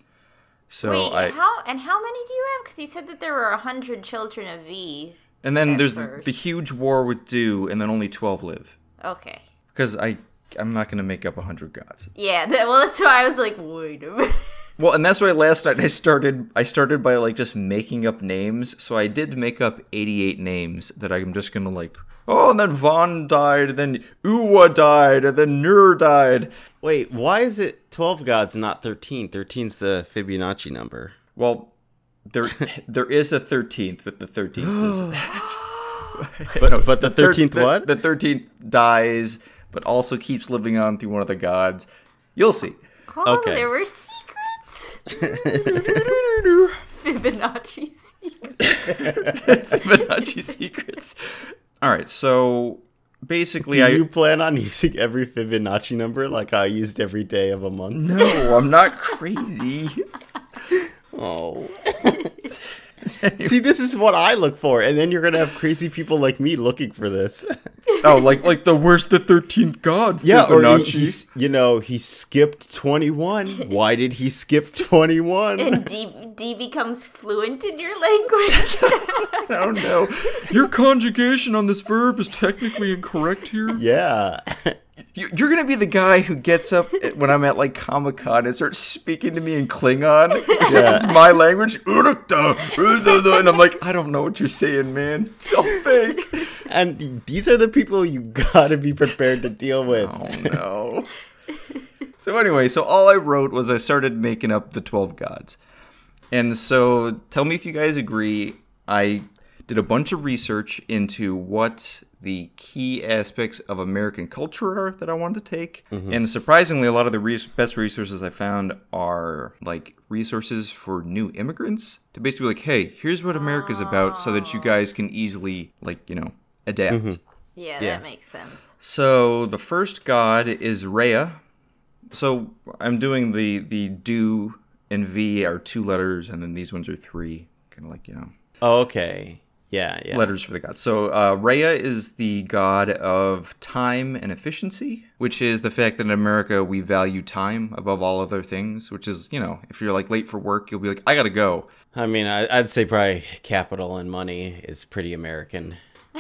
Speaker 2: So
Speaker 3: Wait,
Speaker 2: I,
Speaker 3: how and how many do you have? Because you said that there were a hundred children of V.
Speaker 2: and then there's
Speaker 3: first.
Speaker 2: the huge war with Do, and then only 12 live.
Speaker 3: Okay.
Speaker 2: Because I, I'm not going to make up 100 gods.
Speaker 3: Yeah. That, well, that's why I was like, wait a minute.
Speaker 2: Well, and that's why last night I started. I started by like just making up names. So I did make up 88 names that I'm just gonna like. Oh, and then Vaughn died, and then Uwa died, and then Nur died.
Speaker 1: Wait, why is it 12 gods, not 13? 13's the Fibonacci number.
Speaker 2: Well, there there is a 13th, but the 13th is.
Speaker 1: But, but the 13th
Speaker 2: the-
Speaker 1: what?
Speaker 2: The 13th dies, but also keeps living on through one of the gods. You'll see.
Speaker 3: Oh,
Speaker 1: Okay.
Speaker 3: there were secrets. Fibonacci secrets.
Speaker 2: Fibonacci secrets. All right, so basically,
Speaker 1: Do
Speaker 2: I
Speaker 1: you plan on using every Fibonacci number like I used every day of a month?
Speaker 2: no, I'm not crazy.
Speaker 1: Oh. See, this is what I look for, and then you're gonna have crazy people like me looking for this.
Speaker 2: Oh, like like the where's the thirteenth god?
Speaker 1: Yeah, or he, you know, he skipped 21. Why did he skip 21?
Speaker 3: And D, D becomes fluent in your language.
Speaker 2: Oh no, your conjugation on this verb is technically incorrect here.
Speaker 1: yeah.
Speaker 2: You- You're gonna be the guy who gets up when I'm at like Comic Con and starts speaking to me in Klingon, except
Speaker 1: Yeah.
Speaker 2: it's my language. And I'm like, I don't know what you're saying, man. It's so fake.
Speaker 1: And these are the people you gotta be prepared to deal with.
Speaker 2: Oh no. so anyway, so all I wrote was I started making up the 12 gods. And so tell me if you guys agree. I did a bunch of research into what the key aspects of American culture are that I wanted to take. And surprisingly, a lot of the res- best resources I found are like resources for new immigrants to basically be like, hey, here's what America's about so that you guys can easily, like, you know, adapt.
Speaker 3: yeah,
Speaker 1: Yeah.
Speaker 3: that makes sense.
Speaker 2: So the first god is Rhea. So I'm doing the the do and V are two letters, and then these ones are three, kind of like you know oh,
Speaker 1: Okay. Yeah, yeah.
Speaker 2: letters for the god. So uh, Rhea is the god of time and efficiency, which is the fact that in America we value time above all other things. Which is you know if you're like late for work, you'll be like I gotta go.
Speaker 1: I mean, I, I'd say probably capital and money is pretty American.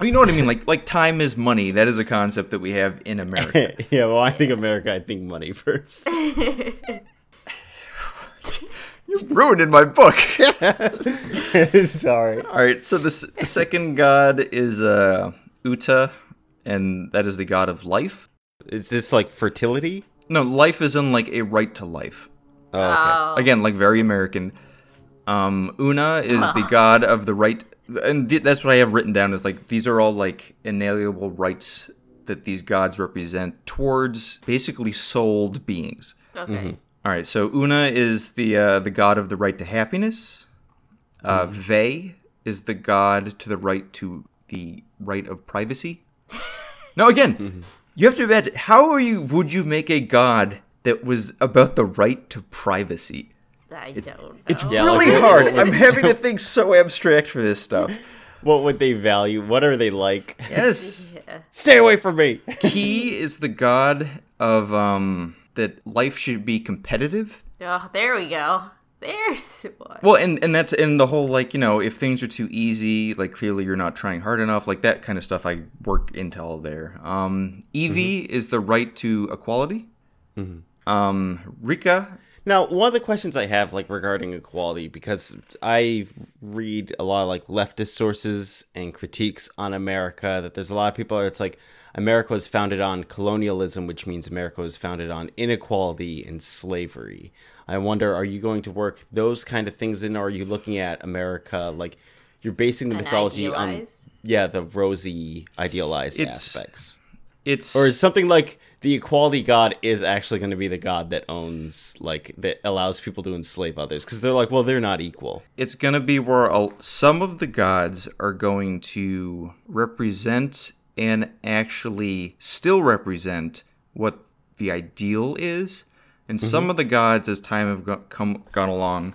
Speaker 2: You know what I mean? Like like time is money. That is a concept that we have in America.
Speaker 1: yeah, well, I think America, I think money first.
Speaker 2: You're ruining my book.
Speaker 1: Sorry.
Speaker 2: All right, so the, s- the second god is uh, Uta, and that is the god of life.
Speaker 1: Is this like fertility?
Speaker 2: No, life is in like a right to life.
Speaker 1: Oh, okay.
Speaker 3: Oh.
Speaker 2: Again, like very American. Um, Una is the god of the right, and th- that's what I have written down. Is like these are all like inalienable rights that these gods represent towards basically souled beings.
Speaker 3: Okay.
Speaker 2: All right, so Una is the uh, the god of the right to happiness. Uh, Ve is the god to the right to the right of privacy. No, again, you have to imagine how are you? Would you make a god that was about the right to privacy?
Speaker 3: I don't know.
Speaker 2: It's
Speaker 1: Yeah,
Speaker 2: really
Speaker 1: like,
Speaker 2: hard.
Speaker 1: would-
Speaker 2: I'm having to think so abstract for this stuff.
Speaker 1: what would they value? What are they like?
Speaker 2: Yes.
Speaker 3: Yeah.
Speaker 1: Stay away from me.
Speaker 2: Key is the god of um that life should be competitive.
Speaker 3: Oh, there we go. There's one.
Speaker 2: Well, and and that's in the whole like you know if things are too easy, like clearly you're not trying hard enough, like that kind of stuff. I work into all there. Um, Evie is the right to equality. Um, Rika,
Speaker 1: Now, one of the questions I have, like regarding equality, because I read a lot of like leftist sources and critiques on America, that there's a lot of people. It's like America was founded on colonialism, which means America was founded on inequality and slavery. I wonder, are you going to work those kind of things in, or are you looking at America like you're basing the
Speaker 3: And
Speaker 1: mythology on, yeah, the rosy idealized
Speaker 2: It's-
Speaker 1: aspects?
Speaker 2: it's
Speaker 1: Or is something like the equality god is actually going to be the god that owns, like, that allows people to enslave others? Because they're like, well, they're not equal.
Speaker 2: it's gonna be where a, some of the gods are going to represent and actually still represent what the ideal is, and some mm-hmm. of the gods, as time have go- come gone along,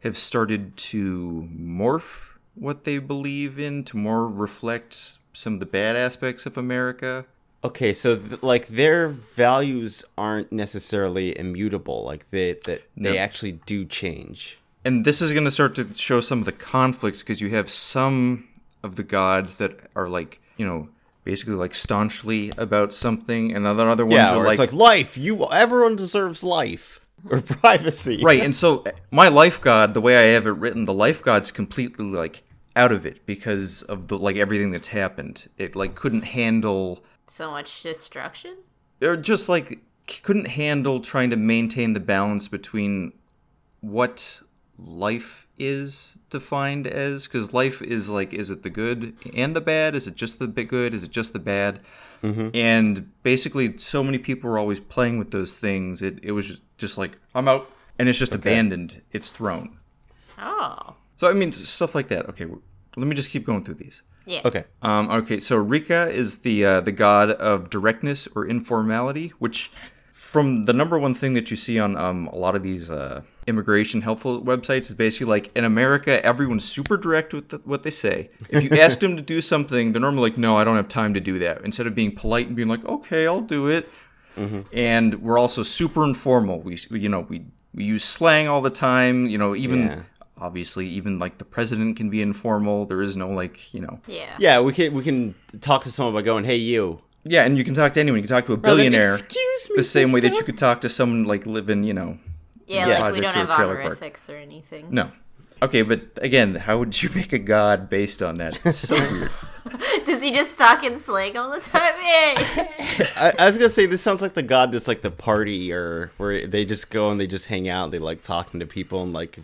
Speaker 2: have started to morph what they believe in to more reflect some of the bad aspects of America.
Speaker 1: Okay, so th- like their values aren't necessarily immutable. Like they that they
Speaker 2: No.
Speaker 1: actually do change.
Speaker 2: and this is going to start to show some of the conflicts because you have some of the gods that are like you know basically like staunchly about something and other other ones
Speaker 1: Yeah,
Speaker 2: are like,
Speaker 1: it's like life. You everyone deserves life or privacy.
Speaker 2: right and so eh, my life god the way i have it written the life god's completely like out of it because of the like everything that's happened it like couldn't handle
Speaker 3: So much destruction.
Speaker 2: or just like couldn't handle trying to maintain the balance between what life is defined as because life is like is it the good and the bad? Is it just the bit good? Is it just the bad? Mm-hmm. And basically so many people were always playing with those things. It, it was just, just like i'm out and it's just abandoned. It's thrown.
Speaker 3: Oh.
Speaker 2: so i mean stuff like that. Okay let me just keep going through these
Speaker 3: Yeah.
Speaker 1: Okay.
Speaker 2: um, okay, so Rika is the uh, the god of directness or informality, which from the number one thing that you see on um, a lot of these uh, immigration helpful websites is basically like in America, everyone's super direct with the, what they say. If you ask them to do something, they're normally like, "No, I don't have time to do that." Instead of being polite and being like, "Okay, I'll do it," and we're also super informal. We you know we we use slang all the time. You know even.
Speaker 1: Yeah.
Speaker 2: Obviously, even like the president can be informal. There is no like, you know,
Speaker 3: Yeah.
Speaker 1: Yeah, we can we can talk to someone by going, "Hey, you."
Speaker 2: Yeah, and you can talk to anyone. You can talk to a
Speaker 1: Rather than,
Speaker 2: billionaire
Speaker 1: Excuse me.
Speaker 2: the same way that you could talk to someone like living, you know.
Speaker 3: Yeah,
Speaker 1: Yeah.
Speaker 3: like we don't
Speaker 2: or
Speaker 3: have
Speaker 2: a trailer park.
Speaker 3: honorifics or anything.
Speaker 2: No. Okay, but again, how would you make a god based on that? It's so weird.
Speaker 3: Does he just talk in slang all the time? Hey.
Speaker 1: I, I was gonna say this sounds like the god that's like the party or where they just go and they just hang out. and They like talking to people and like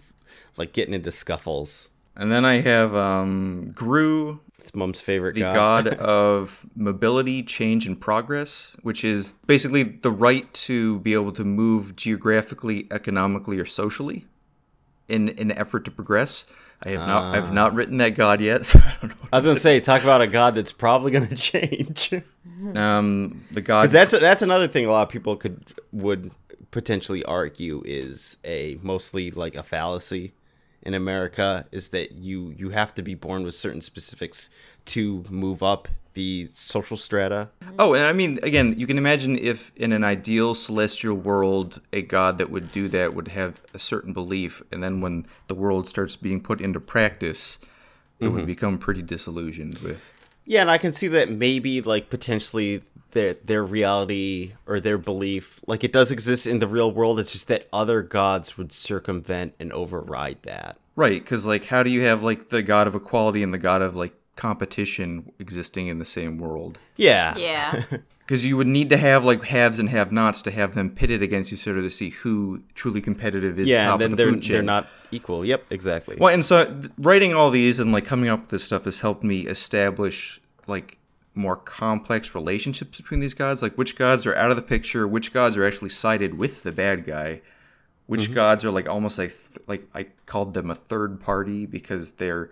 Speaker 1: like getting into scuffles.
Speaker 2: And then I have um Gru,
Speaker 1: It's mom's favorite
Speaker 2: the
Speaker 1: god.
Speaker 2: god of mobility, change, and progress, which is basically the right to be able to move geographically, economically, or socially in in an effort to progress. I have not I've not written that god yet, so I don't know.
Speaker 1: I was gonna say, talk about a god that's probably gonna change.
Speaker 2: Um, the god
Speaker 1: that's that's another thing a lot of people could would potentially argue is a mostly like a fallacy in America is that you you have to be born with certain specifics to move up the social strata. Mm-hmm.
Speaker 2: Oh, and I mean, again, you can imagine if in an ideal celestial world, a god that would do that would have a certain belief, and then when the world starts being put into practice, it would mm-hmm. become pretty disillusioned with.
Speaker 1: Yeah, and I can see that maybe like potentially their their reality or their belief like it does exist in the real world. It's just that other gods would circumvent and override that.
Speaker 2: Right, because, like, how do you have, like, the god of equality and the god of, like, competition existing in the same world?
Speaker 1: Yeah.
Speaker 3: Yeah.
Speaker 2: Because you would need to have, like, haves and have nots to have them pitted against each other to see who truly competitive is
Speaker 1: Yeah,
Speaker 2: top
Speaker 1: and then
Speaker 2: of the
Speaker 1: they're
Speaker 2: food chain.
Speaker 1: they're not equal. Yep, exactly.
Speaker 2: Well, and so writing all these and like coming up with this stuff has helped me establish like more complex relationships between these gods. Like which gods are out of the picture, which gods are actually sided with the bad guy, which mm-hmm. gods are like almost like th- like I called them a third party because they're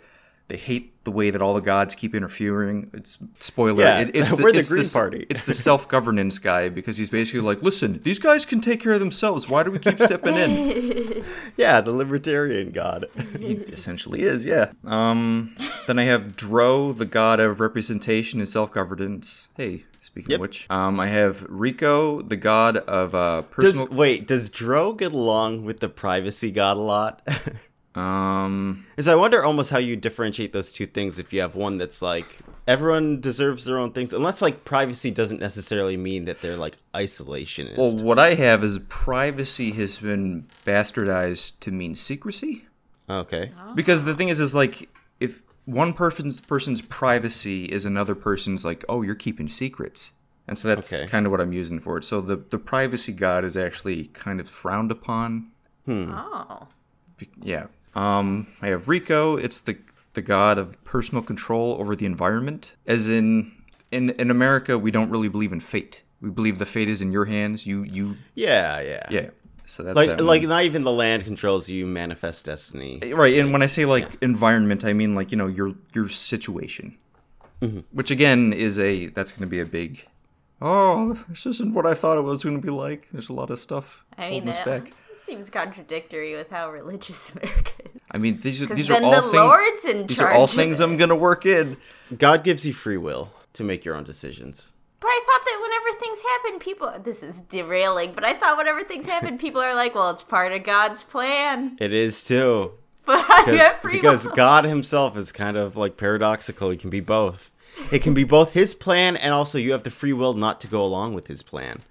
Speaker 2: they hate the way that all the gods keep interfering. It's spoiler.
Speaker 1: Yeah,
Speaker 2: it, it's
Speaker 1: we're the Green
Speaker 2: s-
Speaker 1: Party.
Speaker 2: It's the self governance guy because he's basically like, listen, these guys can take care of themselves. Why do we keep stepping in?
Speaker 1: Yeah, the libertarian god.
Speaker 2: He essentially is, yeah. Um, then I have Dro, the god of representation and self governance. Hey, speaking
Speaker 1: Yep.
Speaker 2: of which, um, I have Rico, the god of uh,
Speaker 1: Does
Speaker 2: personal.
Speaker 1: wait? Does Dro get along with the privacy god a lot?
Speaker 2: um,
Speaker 1: Because I wonder almost how you differentiate those two things if you have one that's like everyone deserves their own things, unless like privacy doesn't necessarily mean that they're like isolationist.
Speaker 2: well, what I have is privacy has been bastardized to mean secrecy.
Speaker 1: okay.
Speaker 2: Because the thing is, is like if one person's person's privacy is another person's like, oh, you're keeping secrets, and so that's
Speaker 1: Okay.
Speaker 2: kind of what I'm using for it. So the the privacy god is actually kind of frowned upon.
Speaker 3: Oh.
Speaker 2: Be- Yeah. Um, I have Rico. It's the the god of personal control over the environment. As in, in in America, we don't really believe in fate. We believe the fate is in your hands. You you
Speaker 1: Yeah, yeah.
Speaker 2: yeah. So that's
Speaker 1: Like
Speaker 2: that
Speaker 1: like not even the land controls you, manifest destiny.
Speaker 2: right and when i say like environment i mean like you know your your situation
Speaker 1: Mm-hmm.
Speaker 2: which again is a that's going to be a big oh this isn't what i thought it was going to be like there's a lot of stuff
Speaker 3: I mean,
Speaker 2: holding us
Speaker 3: that
Speaker 2: back
Speaker 3: seems contradictory with how religious America is.
Speaker 2: i mean these are
Speaker 3: 'Cause
Speaker 2: these are all
Speaker 3: the
Speaker 2: things
Speaker 3: Lord's in
Speaker 2: these are all things i'm going to work in
Speaker 1: God gives you free will to make your own decisions.
Speaker 3: But I thought that whenever things happen, people. This is derailing, but I thought whenever things happen, people are like, well, it's part of God's plan.
Speaker 1: It is too.
Speaker 3: But how do you
Speaker 1: Because, because? God himself is kind of like paradoxical. He can be both. It can be both his plan and also you have the free will not to go along with his plan.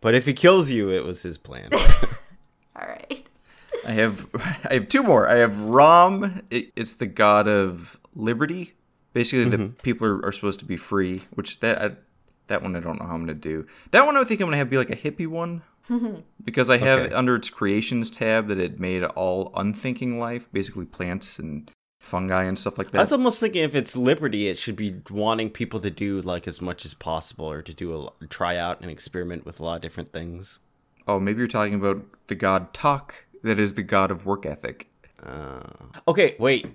Speaker 1: But if he kills you, it was his plan.
Speaker 3: All right.
Speaker 2: i have i have two more i have ram it, it's the god of liberty basically the
Speaker 1: Mm-hmm.
Speaker 2: people are, are supposed to be free which that I, that one i don't know how i'm going to do that one i think i'm going to have be like a hippie one because I have
Speaker 1: Okay.
Speaker 2: under its creations tab that it made all unthinking life, basically plants and fungi and stuff like that.
Speaker 1: I was almost thinking if it's liberty, it should be wanting people to do like as much as possible or to do a try out and experiment with a lot of different things.
Speaker 2: Oh, maybe you're talking about the god Tak, that is the god of work ethic. Uh.
Speaker 1: Okay, wait.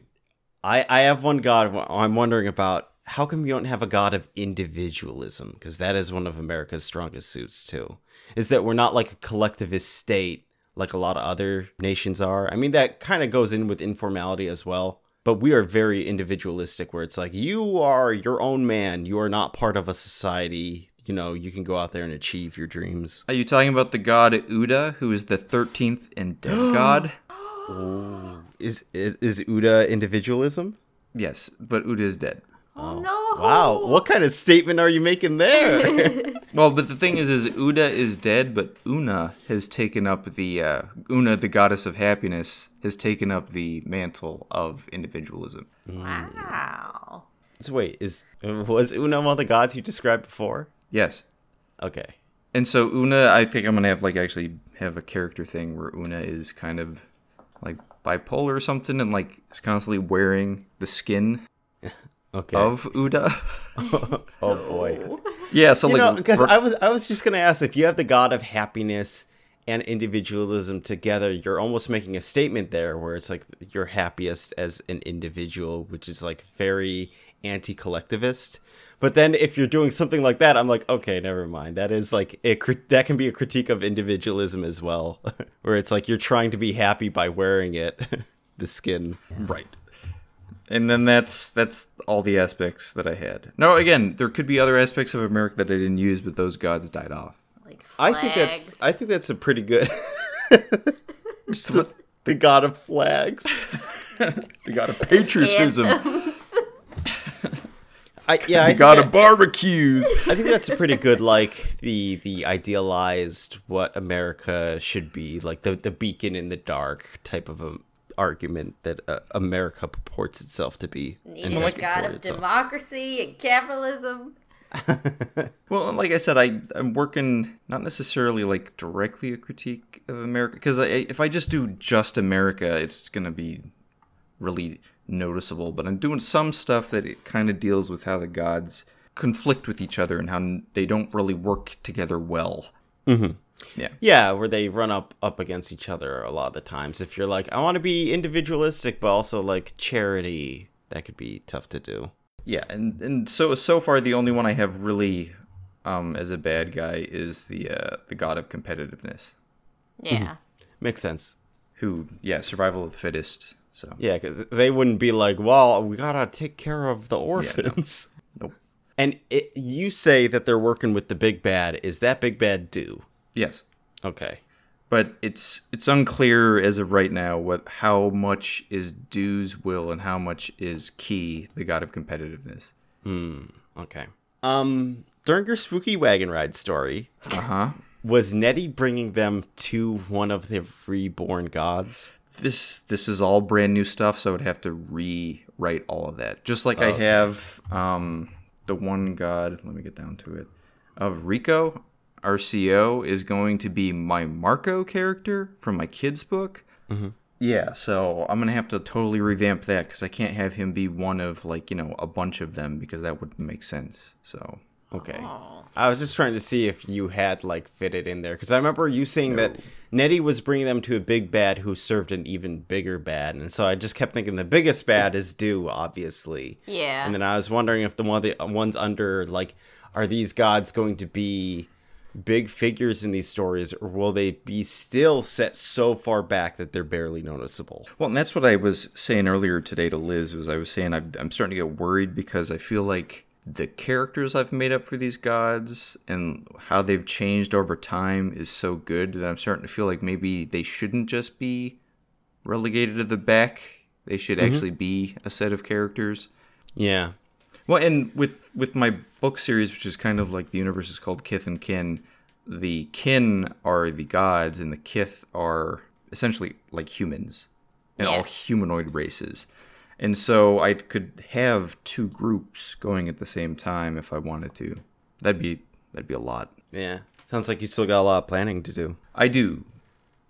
Speaker 1: I I have one god I'm wondering about. How come you don't have a god of individualism? Because that is one of America's strongest suits too. Is that we're not like a collectivist state like a lot of other nations are. I mean that kind of goes in with informality as well. But we are very individualistic where it's like you are your own man. You are not part of a society. You know, you can go out there and achieve your dreams.
Speaker 2: Are you talking about the god Uda, who is the 13th and dead god?
Speaker 1: Is is, is Uda individualism?
Speaker 2: Yes, but Uda is dead.
Speaker 3: Oh, no.
Speaker 1: Wow, what kind of statement are you making there?
Speaker 2: Well, but the thing is, is Uda is dead, but Una has taken up the uh, Una, the goddess of happiness, has taken up the mantle of individualism.
Speaker 3: Wow.
Speaker 1: so wait, is was Una one of the gods you described before?
Speaker 2: Yes,
Speaker 1: Okay.
Speaker 2: and so Una, I think I'm gonna have like actually have a character thing where Una is kind of like bipolar or something, and like is constantly wearing the skin
Speaker 1: Okay.
Speaker 2: of Uda.
Speaker 1: oh boy.
Speaker 2: yeah, so
Speaker 1: You
Speaker 2: like
Speaker 1: because I was I was just gonna ask if you have the god of happiness and individualism together, you're almost making a statement there where it's like you're happiest as an individual, which is like very anti-collectivist. But then if you're doing something like that, I'm like, okay, never mind. That is like a that can be a critique of individualism as well, where it's like you're trying to be happy by wearing it, the skin.
Speaker 2: Right. And then that's that's all the aspects that I had. No, again, there could be other aspects of America that I didn't use, but those gods died off.
Speaker 3: Like
Speaker 1: I think that's
Speaker 3: flags.
Speaker 1: I think that's a pretty good. Just the, the god of flags.
Speaker 2: The god of patriotism,
Speaker 3: Anthems.
Speaker 1: I, yeah, I
Speaker 2: the
Speaker 1: think
Speaker 2: god
Speaker 1: that-
Speaker 2: of barbecues.
Speaker 1: I think that's a pretty good like the the idealized what America should be like the the beacon in the dark type of a argument that uh, America purports itself to be.
Speaker 3: Need
Speaker 1: has
Speaker 3: a god
Speaker 1: purported
Speaker 3: of
Speaker 1: itself.
Speaker 3: democracy and capitalism.
Speaker 2: Well, like I said, I I'm working not necessarily like directly a critique of America because if I just do just America, it's gonna be really noticeable. But I'm doing some stuff that it kind of deals with how the gods conflict with each other and how they don't really work together well. Mm-hmm. Yeah.
Speaker 1: Yeah, where they run up up against each other a lot of the times. If you're like, I want to be individualistic, but also like charity, that could be tough to do.
Speaker 2: Yeah, and and so so far the only one I have really um as a bad guy is the uh the god of competitiveness.
Speaker 3: Yeah.
Speaker 1: Makes sense.
Speaker 2: Who yeah, survival of the fittest. So
Speaker 1: Yeah, because they wouldn't be like, well, we gotta take care of the orphans.
Speaker 2: Nope.
Speaker 1: And it, you say that they're working with the big bad. Is that big bad do?
Speaker 2: yes.
Speaker 1: Okay.
Speaker 2: But it's it's unclear as of right now what how much is Do's will and how much is Key, the god of competitiveness. Hmm.
Speaker 1: Okay. Um, during your spooky wagon ride story,
Speaker 2: Uh-huh.
Speaker 1: was Nettie bringing them to one of the reborn gods?
Speaker 2: This this is all brand new stuff, so I would have to rewrite all of that. Just like I have um the one god, let me get down to it. Of Rico, RCO is going to be my Marco character from my kids book. Yeah, so I'm gonna have to totally revamp that because I can't have him be one of like you know a bunch of them because that wouldn't make sense. So
Speaker 1: Okay. Oh. I was just trying to see if you had like fitted in there because I remember you saying that Nettie was bringing them to a big bad who served an even bigger bad, and so I just kept thinking the biggest bad is Do, obviously.
Speaker 3: Yeah.
Speaker 1: And then I was wondering if the one the uh, ones under like are these gods going to be big figures in these stories or will they be still set so far back that they're barely noticeable?
Speaker 2: Well, and that's what I was saying earlier today to Liz. Was I was saying I'm, I'm starting to get worried because I feel like the characters I've made up for these gods and how they've changed over time is so good that I'm starting to feel like maybe they shouldn't just be relegated to the back. They should mm-hmm. actually be a set of characters.
Speaker 1: Yeah.
Speaker 2: Well, and with with my book series, which is kind of like the universe is called Kith and Kin, the kin are the gods, and the kith are essentially like humans, and all humanoid races. And so I could have two groups going at the same time if I wanted to. That'd be that'd be a lot.
Speaker 1: Yeah. Sounds like you still got a lot of planning to do.
Speaker 2: I do.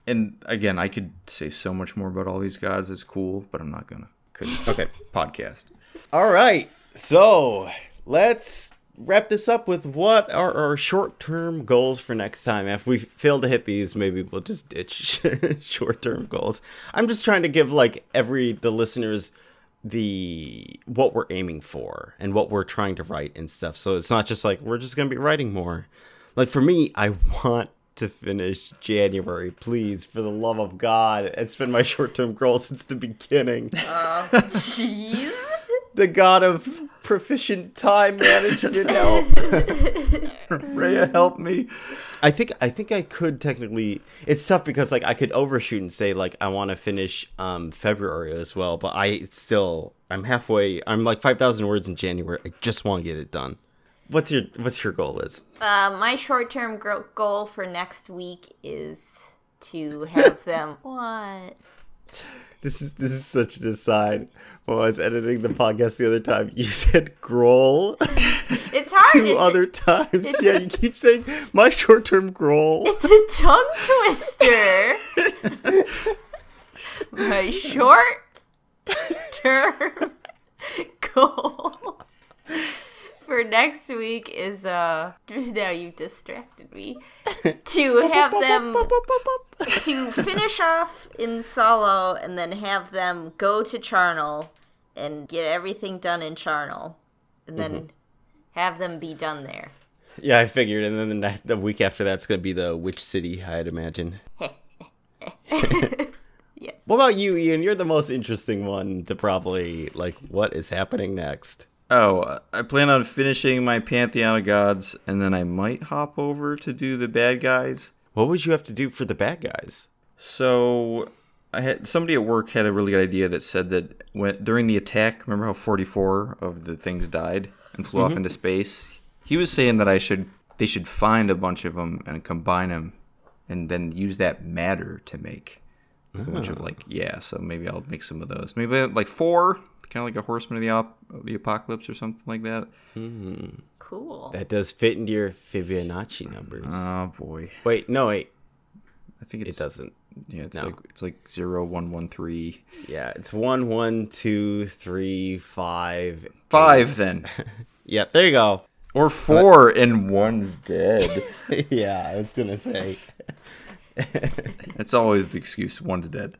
Speaker 2: And again, I could say so much more about all these gods. It's cool, but I'm not gonna. Okay, podcast.
Speaker 1: All right. So let's wrap this up with what are our short term goals for next time. If we fail to hit these, maybe we'll just ditch short term goals. I'm just trying to give like every the listeners the what we're aiming for and what we're trying to write and stuff. So it's not just like we're just gonna be writing more. Like for me, I want to finish January, please, for the love of God. It's been my short term goal since the beginning oh,
Speaker 3: Jeez.
Speaker 1: the god of proficient time management help.
Speaker 2: Rhea, help me.
Speaker 1: I think I think I could technically. It's tough because like I could overshoot and say like I want to finish um February as well, but I it's still I'm halfway. I'm like five thousand words in January. I just want to get it done. What's your What's your goal, Liz?
Speaker 3: Uh, my short term gro- goal for next week is to have them. what?
Speaker 1: This is this is such an aside. When I was editing the podcast the other time, you said growl
Speaker 3: It's hard.
Speaker 1: two
Speaker 3: it's,
Speaker 1: other times. Yeah, you keep saying my short term growl.
Speaker 3: it's a tongue twister. my short term goal for next week is uh now you've distracted me to have them to finish off in solo and then have them go to charnel and get everything done in charnel and then have them be done there
Speaker 1: Yeah, I figured, and then the, the week after that's gonna be the which city? I'd imagine.
Speaker 3: yes
Speaker 1: What about you, Ian? You're the most interesting one to probably like. What is happening next?
Speaker 2: Oh, I plan on finishing my Pantheon of Gods, and then I might hop over to do the bad guys.
Speaker 1: What would you have to do for the bad guys?
Speaker 2: So, I had somebody at work had a really good idea that said that when during the attack, remember how 44 of the things died and flew off mm-hmm. into space? He was saying that I should they should find a bunch of them and combine them, and then use that matter to make a bunch of oh. like yeah. So maybe I'll make some of those. Maybe like four, kind of like a Horseman of the op- of the Apocalypse or something like that. Hmm.
Speaker 3: cool
Speaker 1: That does fit into your Fibonacci numbers.
Speaker 2: Oh boy,
Speaker 1: wait, no, wait,
Speaker 2: I think
Speaker 1: it
Speaker 2: it's
Speaker 1: doesn't.
Speaker 2: Yeah, it's
Speaker 1: No.
Speaker 2: like it's like zero one one three
Speaker 1: Yeah, it's one, one, two, three, five,
Speaker 2: five.
Speaker 1: eight.
Speaker 2: Then
Speaker 1: yeah, there you go.
Speaker 2: or four, and one's dead.
Speaker 1: yeah, I was gonna say.
Speaker 2: It's always the excuse. One's dead.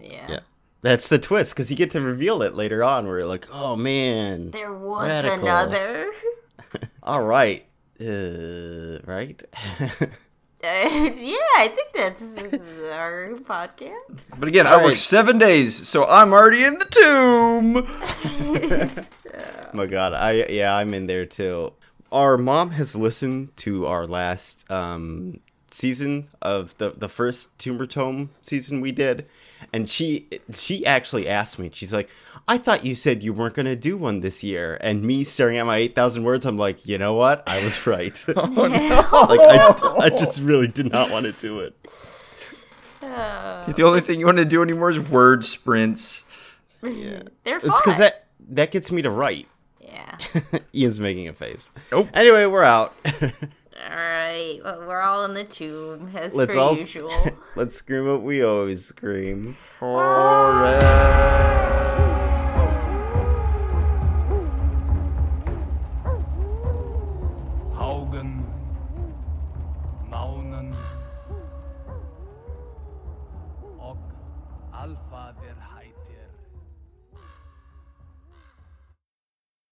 Speaker 3: yeah,
Speaker 1: Yeah. That's the twist, because you get to reveal it later on, where you're like, oh man.
Speaker 3: There was
Speaker 1: Radical.
Speaker 3: another.
Speaker 1: All right. Uh, right?
Speaker 3: Uh, yeah, I think that's our podcast.
Speaker 2: But again, I
Speaker 1: Right.
Speaker 2: work seven days, so I'm already in the tomb.
Speaker 1: Oh my god, I yeah, I'm in there too. Our mom has listened to our last um season of the the first Tumor Tome season we did, and she she actually asked me. She's like, "I thought you said you weren't gonna do one this year." And me staring at my eight thousand words, I'm like, you know what? I was right.
Speaker 2: Oh,
Speaker 1: like I I just really did not want to do it. Oh.
Speaker 2: The only thing you want to do anymore is word sprints. yeah.
Speaker 3: They're fun.
Speaker 1: It's because that that gets me to write.
Speaker 3: Yeah.
Speaker 1: Ian's making a face.
Speaker 2: Nope.
Speaker 1: Anyway, we're out.
Speaker 3: All right. Well, we're all in the tomb as
Speaker 1: let's
Speaker 3: per
Speaker 1: all
Speaker 3: usual.
Speaker 1: let's scream what we always scream.
Speaker 4: Augen,